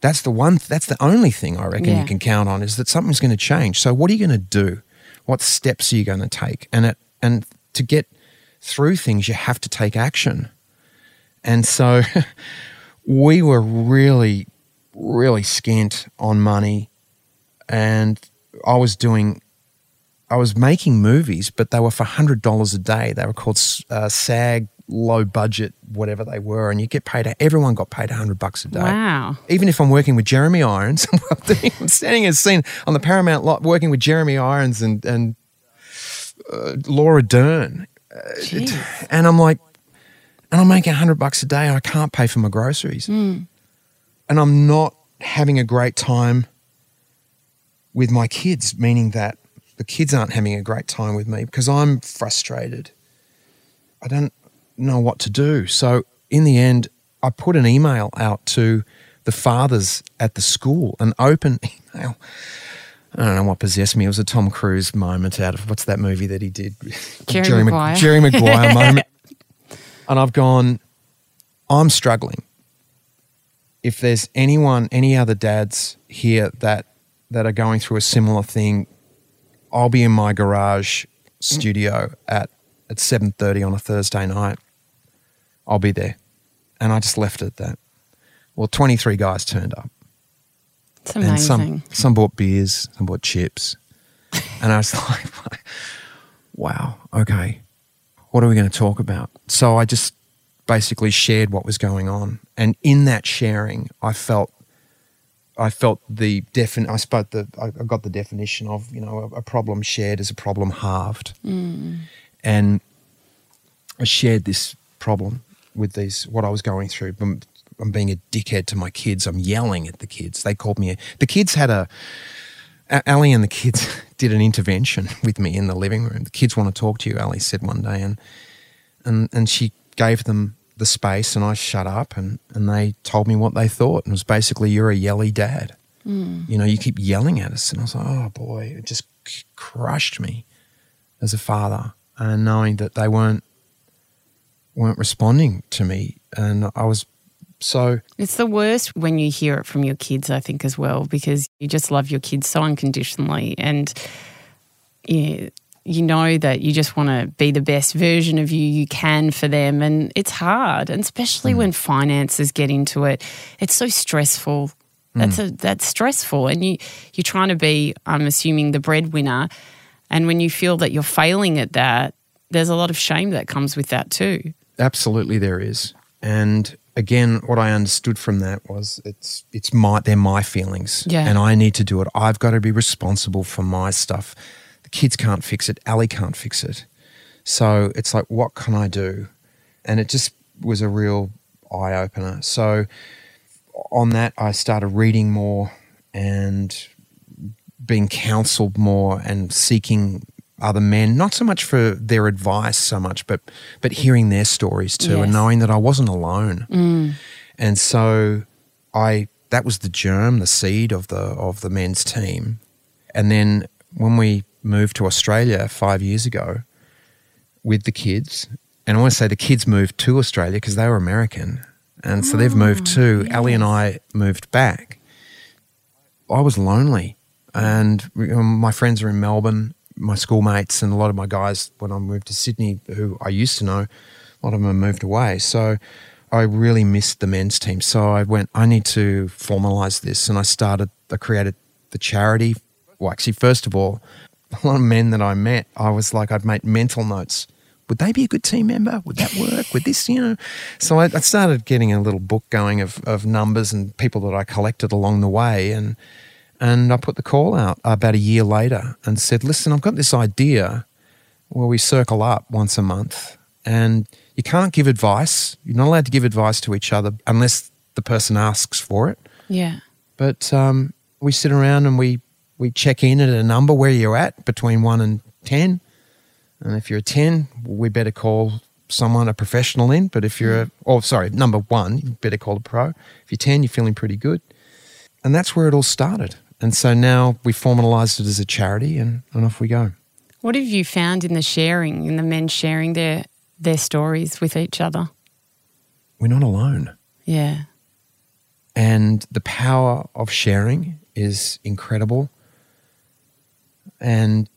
That's the one. That's the only thing I reckon yeah. you can count on is that something's going to change. So, what are you going to do? What steps are you going to take? And it, and to get through things, you have to take action. And so, we were really, really skint on money, and I was doing I was making movies, but they were for hundred dollars a day. They were called uh, SAG low budget, whatever they were, and you get paid. Everyone got paid hundred bucks a day. Wow! Even if I'm working with Jeremy Irons, I'm standing in a scene on the Paramount lot, working with Jeremy Irons and and uh, Laura Dern, uh, and I'm like, and I'm making hundred bucks a day. and I can't pay for my groceries, mm. and I'm not having a great time with my kids, meaning that the kids aren't having a great time with me because I'm frustrated. I don't know what to do. So in the end, I put an email out to the fathers at the school, an open email. I don't know what possessed me. It was a Tom Cruise moment out of what's that movie that he did? Jerry, Jerry Maguire. Jerry Maguire moment. And I've gone, I'm struggling. If there's anyone, any other dads here that that are going through a similar thing, I'll be in my garage studio at at seven thirty on a Thursday night. I'll be there, and I just left it at that. Well, twenty three guys turned up. It's amazing. And some some bought beers, some bought chips, and I was like, "Wow, okay, what are we going to talk about?" So I just basically shared what was going on, and in that sharing, I felt I felt the defin. I spoke the. I got the definition of you know a, a problem shared is a problem halved, mm. and I shared this problem with these what I was going through. I'm, I'm, being a dickhead to my kids. I'm yelling at the kids. They called me. A, the kids had a. Ali and the kids did an intervention with me in the living room. The kids want to talk to you. Ali said one day, and and and she gave them the space and I shut up and, and they told me what they thought. And it was basically, you're a yelly dad. Mm. You know, you keep yelling at us. And I was like, oh boy, it just crushed me as a father. And knowing that they weren't weren't responding to me. And I was so it's the worst when you hear it from your kids, I think, as well, because you just love your kids so unconditionally. And yeah, you know that you just want to be the best version of you you can for them and it's hard and especially mm. when finances get into it it's so stressful that's mm. a that's stressful and you you're trying to be i'm assuming the breadwinner and when you feel that you're failing at that there's a lot of shame that comes with that too absolutely there is and again what i understood from that was it's it's my they're my feelings yeah. and i need to do it i've got to be responsible for my stuff the kids can't fix it. Ali can't fix it. So it's like, what can I do? And it just was a real eye opener. So on that, I started reading more and being counseled more and seeking other men, not so much for their advice so much, but but hearing their stories too, yes. and knowing that I wasn't alone. Mm. And so I that was the germ, the seed of the of the men's team. And then when we moved to Australia five years ago with the kids. And I want to say the kids moved to Australia because they were American. And so they've moved too. Yes. Ali and I moved back. I was lonely. And my friends are in Melbourne, my schoolmates, and a lot of my guys, when I moved to Sydney, who I used to know, a lot of them moved away. So I really missed the men's team. So I went, I need to formalize this. And I started, I created the charity. Well, actually, first of all, a lot of men that I met, I was like, I'd make mental notes. Would they be a good team member? Would that work? Would this, you know? So I, I started getting a little book going of, of numbers and people that I collected along the way. And, and I put the call out about a year later and said, listen, I've got this idea where we circle up once a month and You can't give advice. You're not allowed to give advice to each other unless the person asks for it. Yeah. But um, we sit around and we we check in at a number where you're at between one and ten. And if you're a ten, we better call someone a professional in. But if you're a, oh sorry, number one, you better call a pro. If you're ten, you're feeling pretty good. And that's where it all started. And so now we formalized it as a charity and, and off we go. What have you found in the sharing, in the men sharing their their stories with each other? We're not alone. Yeah. And the power of sharing is incredible. And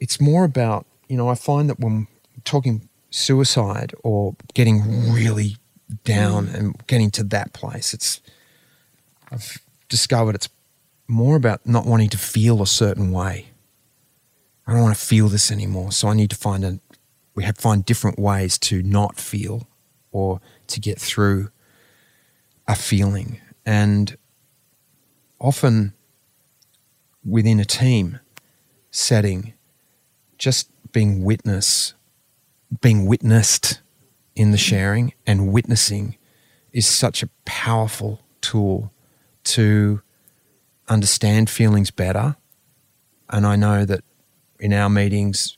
it's more about, you know, I find that when talking suicide or getting really down and getting to that place, it's, I've discovered it's more about not wanting to feel a certain way. I don't want to feel this anymore. So I need to find a, we have find different ways to not feel or to get through a feeling. And often within a team setting, just being witness, being witnessed in the sharing and witnessing is such a powerful tool to understand feelings better. And I know that in our meetings,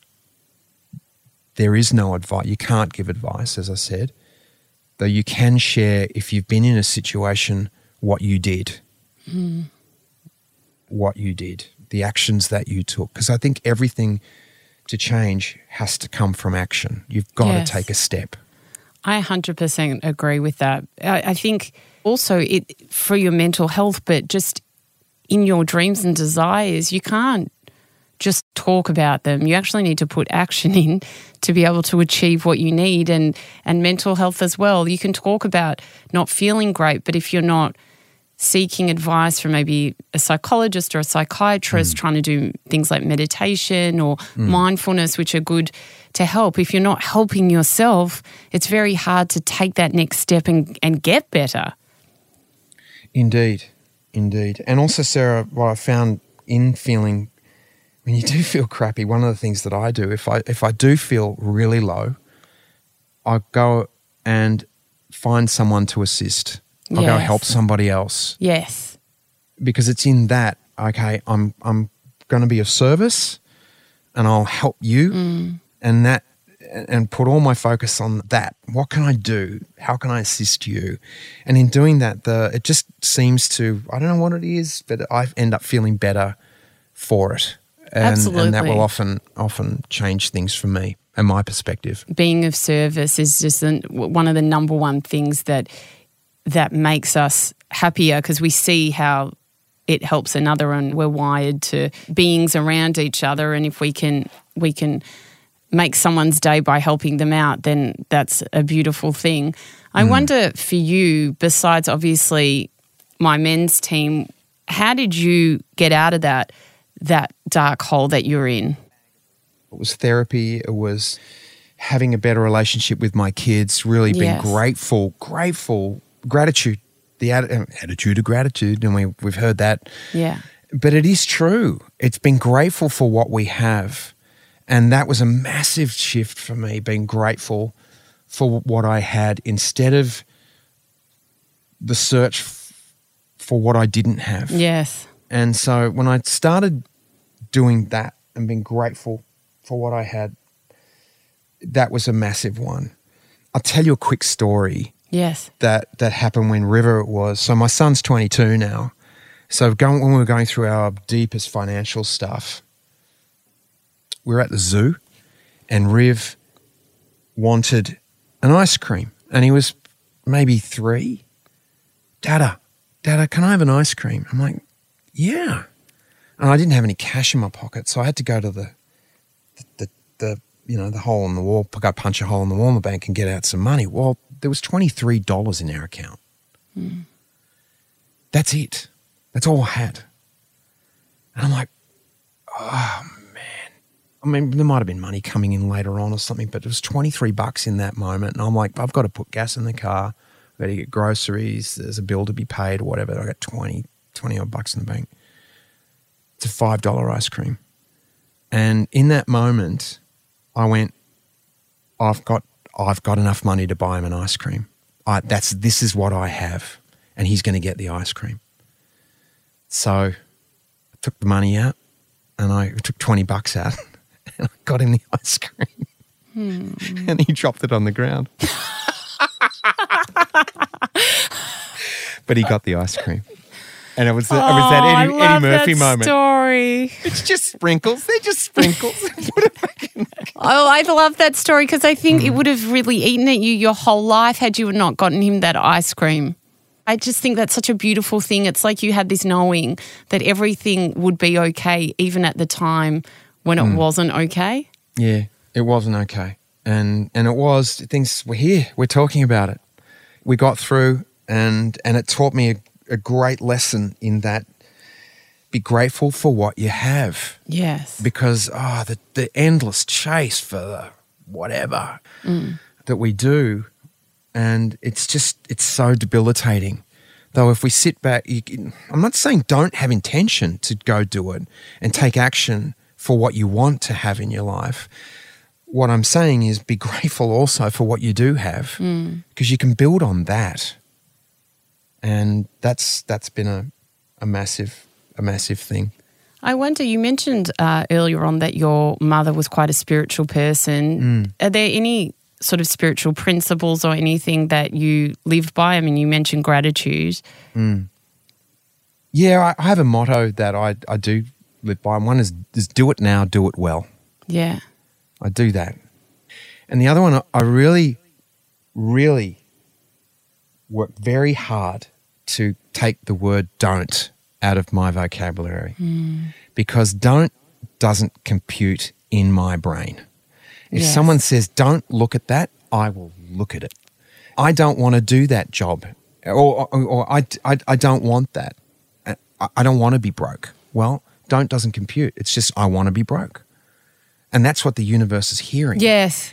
there is no advice. You can't give advice, as I said, though you can share if you've been in a situation what you did. Hmm. What you did, the actions that you took. Because I think everything to change has to come from action. You've got Yes. to take a step. I 100% agree with that. I, I think also it for your mental health, but just in your dreams and desires, you can't just talk about them. You actually need to put action in to be able to achieve what you need and and mental health as well. You can talk about not feeling great, but if you're not seeking advice from maybe a psychologist or a psychiatrist mm. trying to do things like meditation or mm. mindfulness, which are good to help. If you're not helping yourself, it's very hard to take that next step and, and get better. Indeed, indeed. And also, Sarah, what I found in feeling when you do feel crappy, one of the things that I do, if I if I do feel really low, I go and find someone to assist. I go Yes. help somebody else Yes. because it's in that okay. I'm I'm going to be of service, and I'll help you, mm. and that and put all my focus on that. What can I do? How can I assist you? And in doing that, the it just seems to I don't know what it is, but I end up feeling better for it, and, and that will often often change things for me and my perspective. being of service is just one of the number one things that that makes us happier because we see how it helps another and we're wired to beings around each other and if we can we can make someone's day by helping them out then that's a beautiful thing i wonder for you besides obviously my men's team how did you get out of that that dark hole that you're in It was therapy. It was having a better relationship with my kids. Really being Yes. grateful, grateful, gratitude. The uh, attitude of gratitude, and we we've heard that. yeah But it is true. It's been grateful for what we have, and that was a massive shift for me. Being grateful for what I had instead of the search f- for what I didn't have. yes And so when I started doing that and being grateful for what I had, that was a massive one. I'll tell you a quick story yes that that happened when River was. So my son's 22 now. So going, when we were going through our deepest financial stuff, we were at the zoo, and Riv wanted an ice cream, and he was maybe three. Dada, Dada, can I have an ice cream? I'm like, yeah. And I didn't have any cash in my pocket, so I had to go to the, the, the, you know, the hole in the wall, go punch a hole in the wall in the bank and get out some money. Well, there was twenty three dollars in our account. Hmm. That's it. That's all I had. And I'm like, oh. I mean, there might have been money coming in later on or something, but it was 23 bucks in that moment. And I'm like, I've got to put gas in the car. I've got to get groceries. There's a bill to be paid or whatever. I got 20, 20 odd bucks in the bank. It's a $5 ice cream. And in that moment, I went, I've got, I've got enough money to buy him an ice cream. I, that's this is what I have, and he's going to get the ice cream. So I took the money out, and I took twenty bucks out, and I got him the ice cream, and he dropped it on the ground. but he got the ice cream. And it was, it was that Oh, Eddie, Eddie Murphy that moment. Story. It's just sprinkles. They're just sprinkles. Put it back in. Oh, I love that story because I think Mm. it would have really eaten at you your whole life had you not gotten him that ice cream. I just think that's such a beautiful thing. It's like you had this knowing that everything would be okay, even at the time when it Mm. wasn't okay. Yeah, it wasn't okay. And and it was things were here. We're talking about it. We got through and and it taught me a, a great lesson in that be grateful for what you have. Yes. Because ah, the the endless chase for the whatever that we do and it's just it's so debilitating. Though if we sit back, you, I'm not saying don't have intention to go do it and take action for what you want to have in your life. What I'm saying is be grateful also for what you do have because you can build on that. And that's that's been a, a massive a massive thing. I wonder, you mentioned uh, earlier on that your mother was quite a spiritual person. Mm. Are there any sort of spiritual principles or anything that you live by? I mean, you mentioned gratitude. Yeah, I, I have a motto that I, I do live by. and One is, is do it now, do it well. Yeah. I do that. And the other one, I really, really work very hard to take the word don't out of my vocabulary hmm. because don't doesn't compute in my brain. If Yes. someone says, don't look at that, I will look at it. I don't want to do that job, or, or, or I, I, I don't want that. I, I don't want to be broke. Well, don't doesn't compute. It's just, I want to be broke. And that's what the universe is hearing. Yes.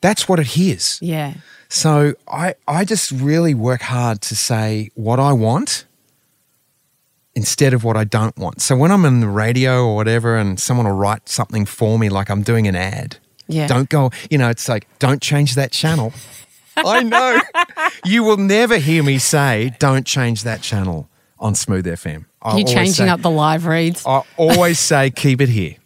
That's what it hears. Yeah. So I, I just really work hard to say what I want instead of what I don't want. So when I'm on the radio or whatever and someone will write something for me like I'm doing an ad, Yeah. don't go, you know, it's like, don't change that channel. I know. You will never hear me say, don't change that channel on Smooth FM. I You're changing say- up the live reads. I always say, keep it here.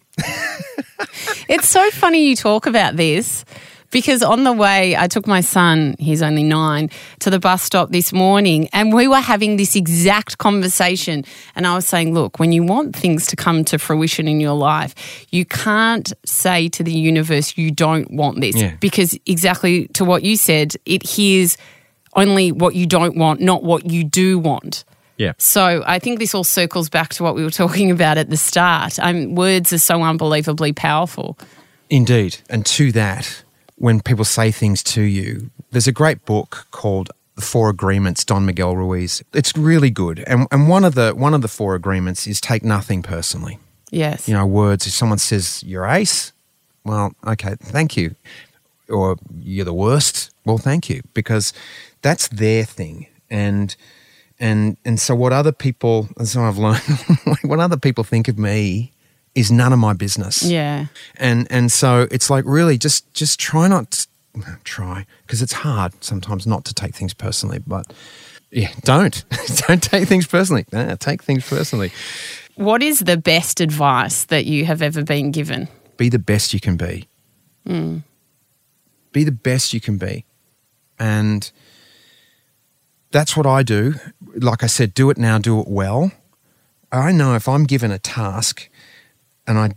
It's so funny you talk about this because on the way, I took my son, he's only nine, to the bus stop this morning and we were having this exact conversation. And I was saying, look, when you want things to come to fruition in your life, you can't say to the universe, you don't want this Yeah. because exactly to what you said, it hears only what you don't want, not what you do want. Yeah. So I think this all circles back to what we were talking about at the start. Um, words are so unbelievably powerful. Indeed. And to that, when people say things to you, there's a great book called The Four Agreements, Don Miguel Ruiz. It's really good. And and one of the one of the four agreements is take nothing personally. Yes. You know, words, if someone says you're ace, well, okay, thank you. Or you're the worst, well, thank you. Because that's their thing. And and and so what other people and so I've learned what other people think of me is none of my business. Yeah. and and so it's like really just just try not to, try because it's hard sometimes not to take things personally but yeah don't. Don't take things personally. Nah, take things personally. What is the best advice that you have ever been given? be the best you can be. Hmm. Be the best you can be. And that's what i do like i said do it now do it well i know if i'm given a task and i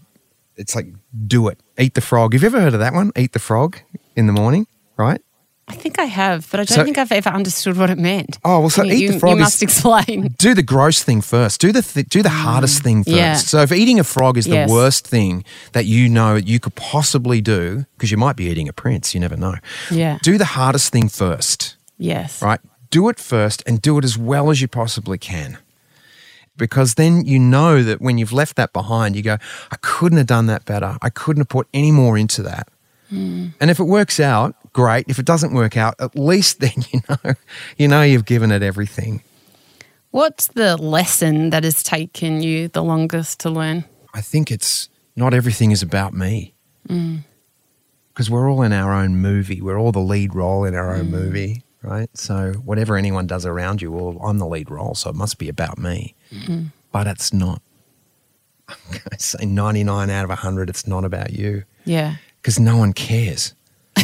it's like do it eat the frog have you ever heard of that one eat the frog in the morning right I think I have, but I don't So- think I've ever understood what it meant. Oh, well, so you, eat the frog You must explain. do the gross thing first. Do the th- do the hardest thing first. Yeah. So if eating a frog is Yes. the worst thing that you know you could possibly do, because you might be eating a prince, you never know. Yeah. Do the hardest thing first, Yes. right? Do it first and do it as well as you possibly can. Because then you know that when you've left that behind, you go, I couldn't have done that better. I couldn't have put any more into that. Hmm. And if it works out, great. If it doesn't work out, at least then you know you know you've given it everything. What's the lesson that has taken you the longest to learn? I think it's not everything is about me. because we're all in our own movie. We're all the lead role in our own movie, right? So whatever anyone does around you, well, I'm the lead role, so it must be about me. Mm-hmm. But it's not. I'm going to say 99 out of 100, it's not about you Yeah. because no one cares.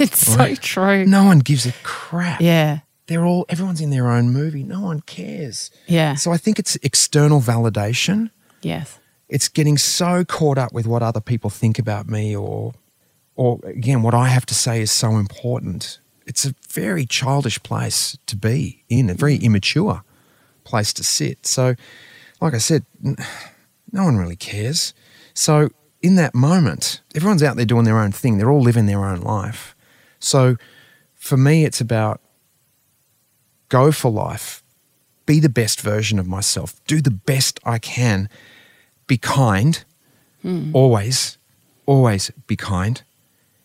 It's Right. so true. No one gives a crap. Yeah. They're all, everyone's in their own movie. No one cares. Yeah. So I think it's external validation. yes. It's getting so caught up with what other people think about me or or again what I have to say is so important. It's a very childish place to be in, a very immature place to sit. So like I said, no one really cares. So in that moment, everyone's out there doing their own thing. They're all living their own life. So for me it's about go for life, be the best version of myself, do the best I can, be kind, hmm. always, always be kind,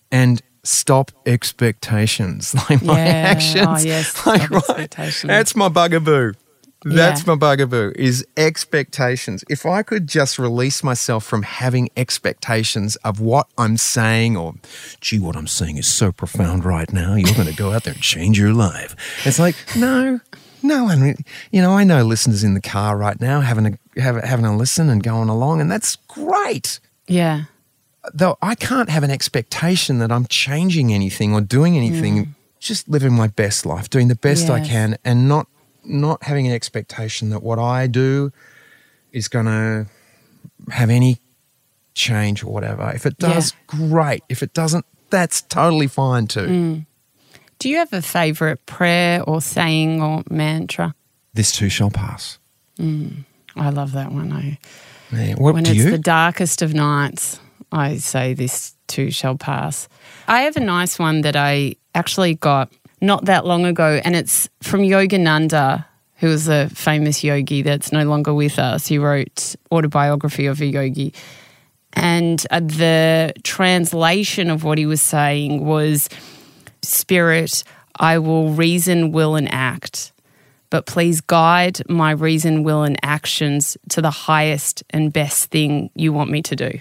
and stop expectations. Like my Yeah. Oh, actions. Oh, yes. Like, right, expectations. That's my bugaboo. That's Yeah. my bugaboo is expectations. If I could just release myself from having expectations of what I'm saying or, gee, what I'm saying is so profound right now, you're going to go out there and change your life. It's like, no, no one, really- you know, I know listeners in the car right now having a, have, having a listen and going along, and that's great. Yeah. Though I can't have an expectation that I'm changing anything or doing anything, mm. just living my best life, doing the best I can, and not not having an expectation that what I do is going to have any change or whatever. If it Yeah. does, great. If it doesn't, that's totally fine too. Mm. Do you have a favorite prayer or saying or mantra? This too shall pass. Mm. I love that one. I, Yeah. What when it's you? the darkest of nights, I say this too shall pass. I have a nice one that I actually got not that long ago, and it's from Yogananda, who was a famous yogi that's no longer with us. He wrote autobiography of a yogi. And uh, the translation of what he was saying was Spirit, I will reason, will, and act. But please guide my reason, will, and actions to the highest and best thing you want me to do.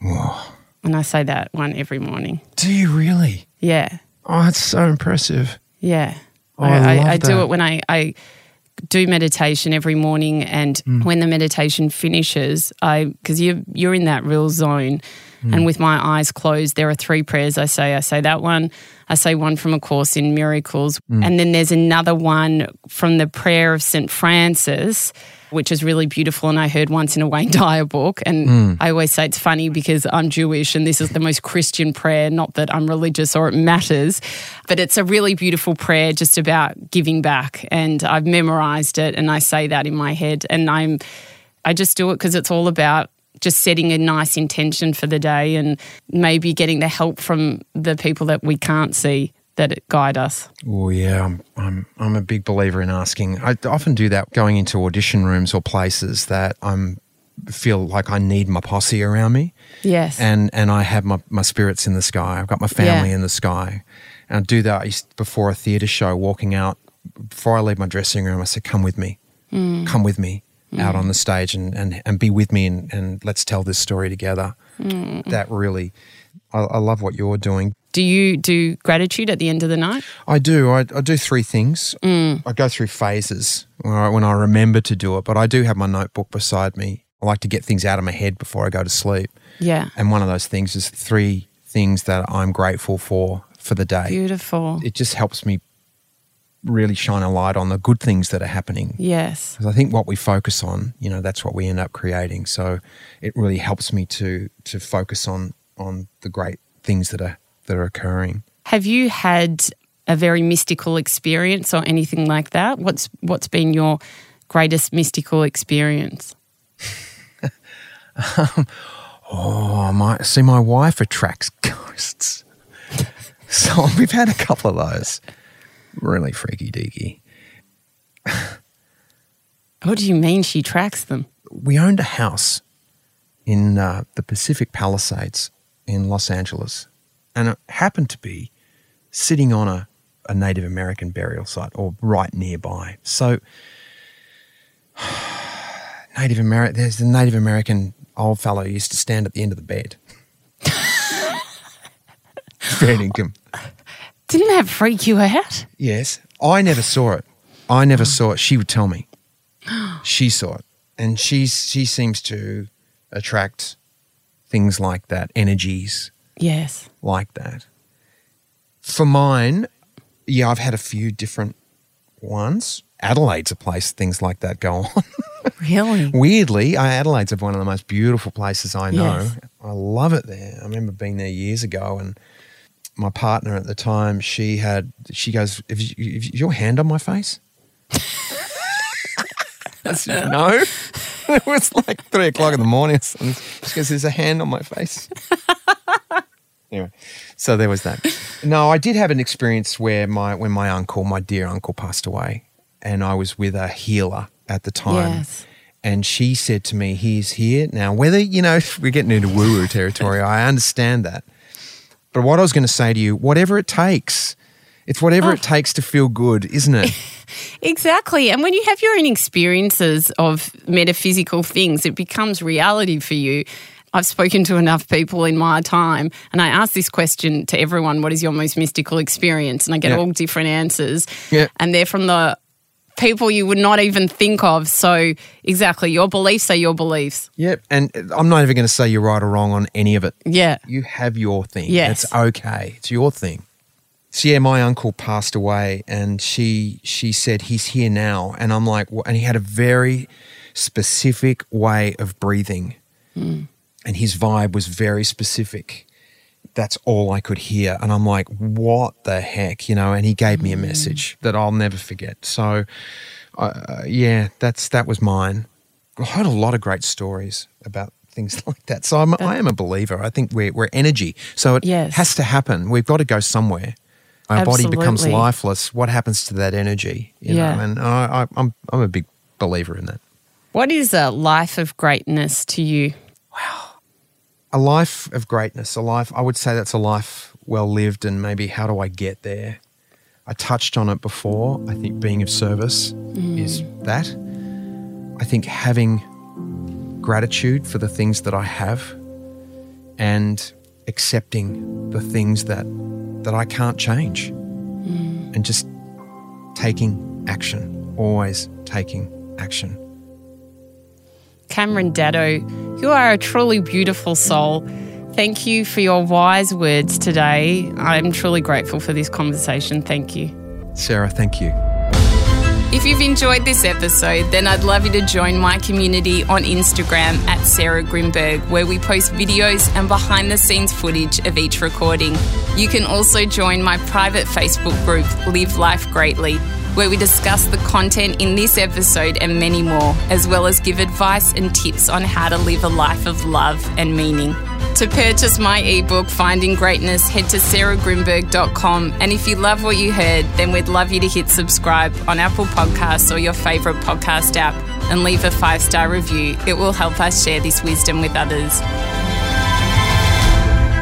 And I say that one every morning. do you really? Yeah. Oh, it's so impressive. Yeah. Oh, I, I I, do it when I, I do meditation every morning, and Mm. when the meditation finishes, I because you you're in that real zone, Mm. and with my eyes closed, there are three prayers I say. I say that one. I say one from a course in miracles, Mm. and then there's another one from the prayer of Saint Francis. Which is really beautiful, and I heard once in a Wayne Dyer book. And Mm. I always say it's funny because I'm Jewish, and this is the most Christian prayer. Not that I'm religious or it matters, but it's a really beautiful prayer just about giving back. And I've memorized it, and I say that in my head, and I'm, I just do it because it's all about just setting a nice intention for the day, and maybe getting the help from the people that we can't see that guide us. Oh yeah, I'm, I'm I'm a big believer in asking. I often do that going into audition rooms or places that I'm feel like I need my posse around me, Yes. and and I have my, my spirits in the sky. I've got my family Yeah. in the sky, and I do that I used- before a theatre show. Walking out before I leave my dressing room, I say, "Come with me, Mm. come with me." Out on the stage and, and, and be with me and, and let's tell this story together. Mm. That really, I, I love what you're doing. do you do gratitude at the end of the night? I do. I, I do three things. I go through phases when I, when I remember to do it, but I do have my notebook beside me. I like to get things out of my head before I go to sleep. Yeah. And one of those things is three things that I'm grateful for for the day. Beautiful. It just helps me really shine a light on the good things that are happening. Yes. Because I think what we focus on, you know, that's what we end up creating. So it really helps me to to focus on on the great things that are that are occurring. Have you had a very mystical experience or anything like that? What's what's been your greatest mystical experience? Um, oh, my see, my wife attracts ghosts, so we've had a couple of those. Really freaky deaky. What do you mean she tracks them? We owned a house in uh, the Pacific Palisades in Los Angeles, and it happened to be sitting on a, a Native American burial site or right nearby. So, Native American, there's the Native American old fellow used to stand at the end of the bed. fair income. Didn't that freak you out? Yes. I never saw it. I never saw it. She would tell me. She saw it. And she's she seems to attract things like that, energies Yes. like that. For mine, yeah, I've had a few different ones. Adelaide's a place things like that go on. Really? Weirdly, uh, Adelaide's one of the most beautiful places I know. Yes. I love it there. I remember being there years ago, and my partner at the time, she had, she goes, "Is you- is your hand on my face?" Said, no. it was like three o'clock in the morning. or something. She goes, "There's a hand on my face." anyway, so there was that. No, I did have an experience where my when my uncle, my dear uncle, passed away, and I was with a healer at the time. Yes. And she said to me, He's here. Now, whether, you know, if we're getting into woo woo territory, I understand that. But what I was going to say to you, whatever it takes, it's whatever it oh. takes to feel good, isn't it? Exactly. And when you have your own experiences of metaphysical things, it becomes reality for you. I've spoken to enough people in my time, and I ask this question to everyone what is your most mystical experience? And I get Yeah. all different answers. Yeah. And they're from the people you would not even think of. So, exactly, your beliefs are your beliefs. yep. And I'm not even going to say you're right or wrong on any of it. Yeah. You have your thing. Yes. It's okay. It's your thing. So yeah, my uncle passed away, and she she said he's here now, and I'm like, and he had a very specific way of breathing, hmm. and his vibe was very specific. That's all I could hear, and I'm like, what the heck, you know? And he gave me a message that I'll never forget. So, uh, yeah, that's that was mine. I heard a lot of great stories about things like that. So I'm, I am a believer. I think we're, we're energy. So it Yes. has to happen. We've got to go somewhere. Our body becomes lifeless. What happens to that energy? You Yeah. know? And I, I, I'm, I'm a big believer in that. What is a life of greatness to you? A life of greatness, a life, I would say that's a life well lived, and maybe how do I get there? I touched on it before. I think being of service mm. is that. I think having gratitude for the things that I have and accepting the things that that I can't change mm. and just taking action, always taking action. Cameron Daddo, you are a truly beautiful soul. Thank you for your wise words today. I'm truly grateful for this conversation. Thank you. Sarah, thank you. If you've enjoyed this episode, then I'd love you to join my community on Instagram at Sarah Grynberg, where we post videos and behind the scenes footage of each recording. You can also join my private Facebook group, Live Life Greatly, where we discuss the content in this episode and many more, as well as give advice and tips on how to live a life of love and meaning. To purchase my ebook, Finding Greatness, head to sarahgrynberg.com. And if you love what you heard, then we'd love you to hit subscribe on Apple Podcasts or your favourite podcast app and leave a five star review. It will help us share this wisdom with others.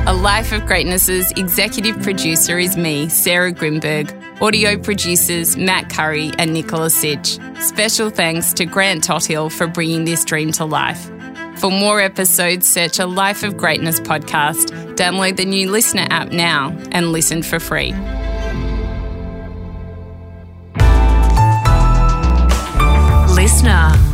A Life of Greatness's executive producer is me, Sarah Grynberg. Audio producers Matt Curry and Nicola Sitch. Special thanks to Grant Tothill for bringing this dream to life. For more episodes, search a Life of Greatness podcast, download the new listener app now, and listen for free. Listener.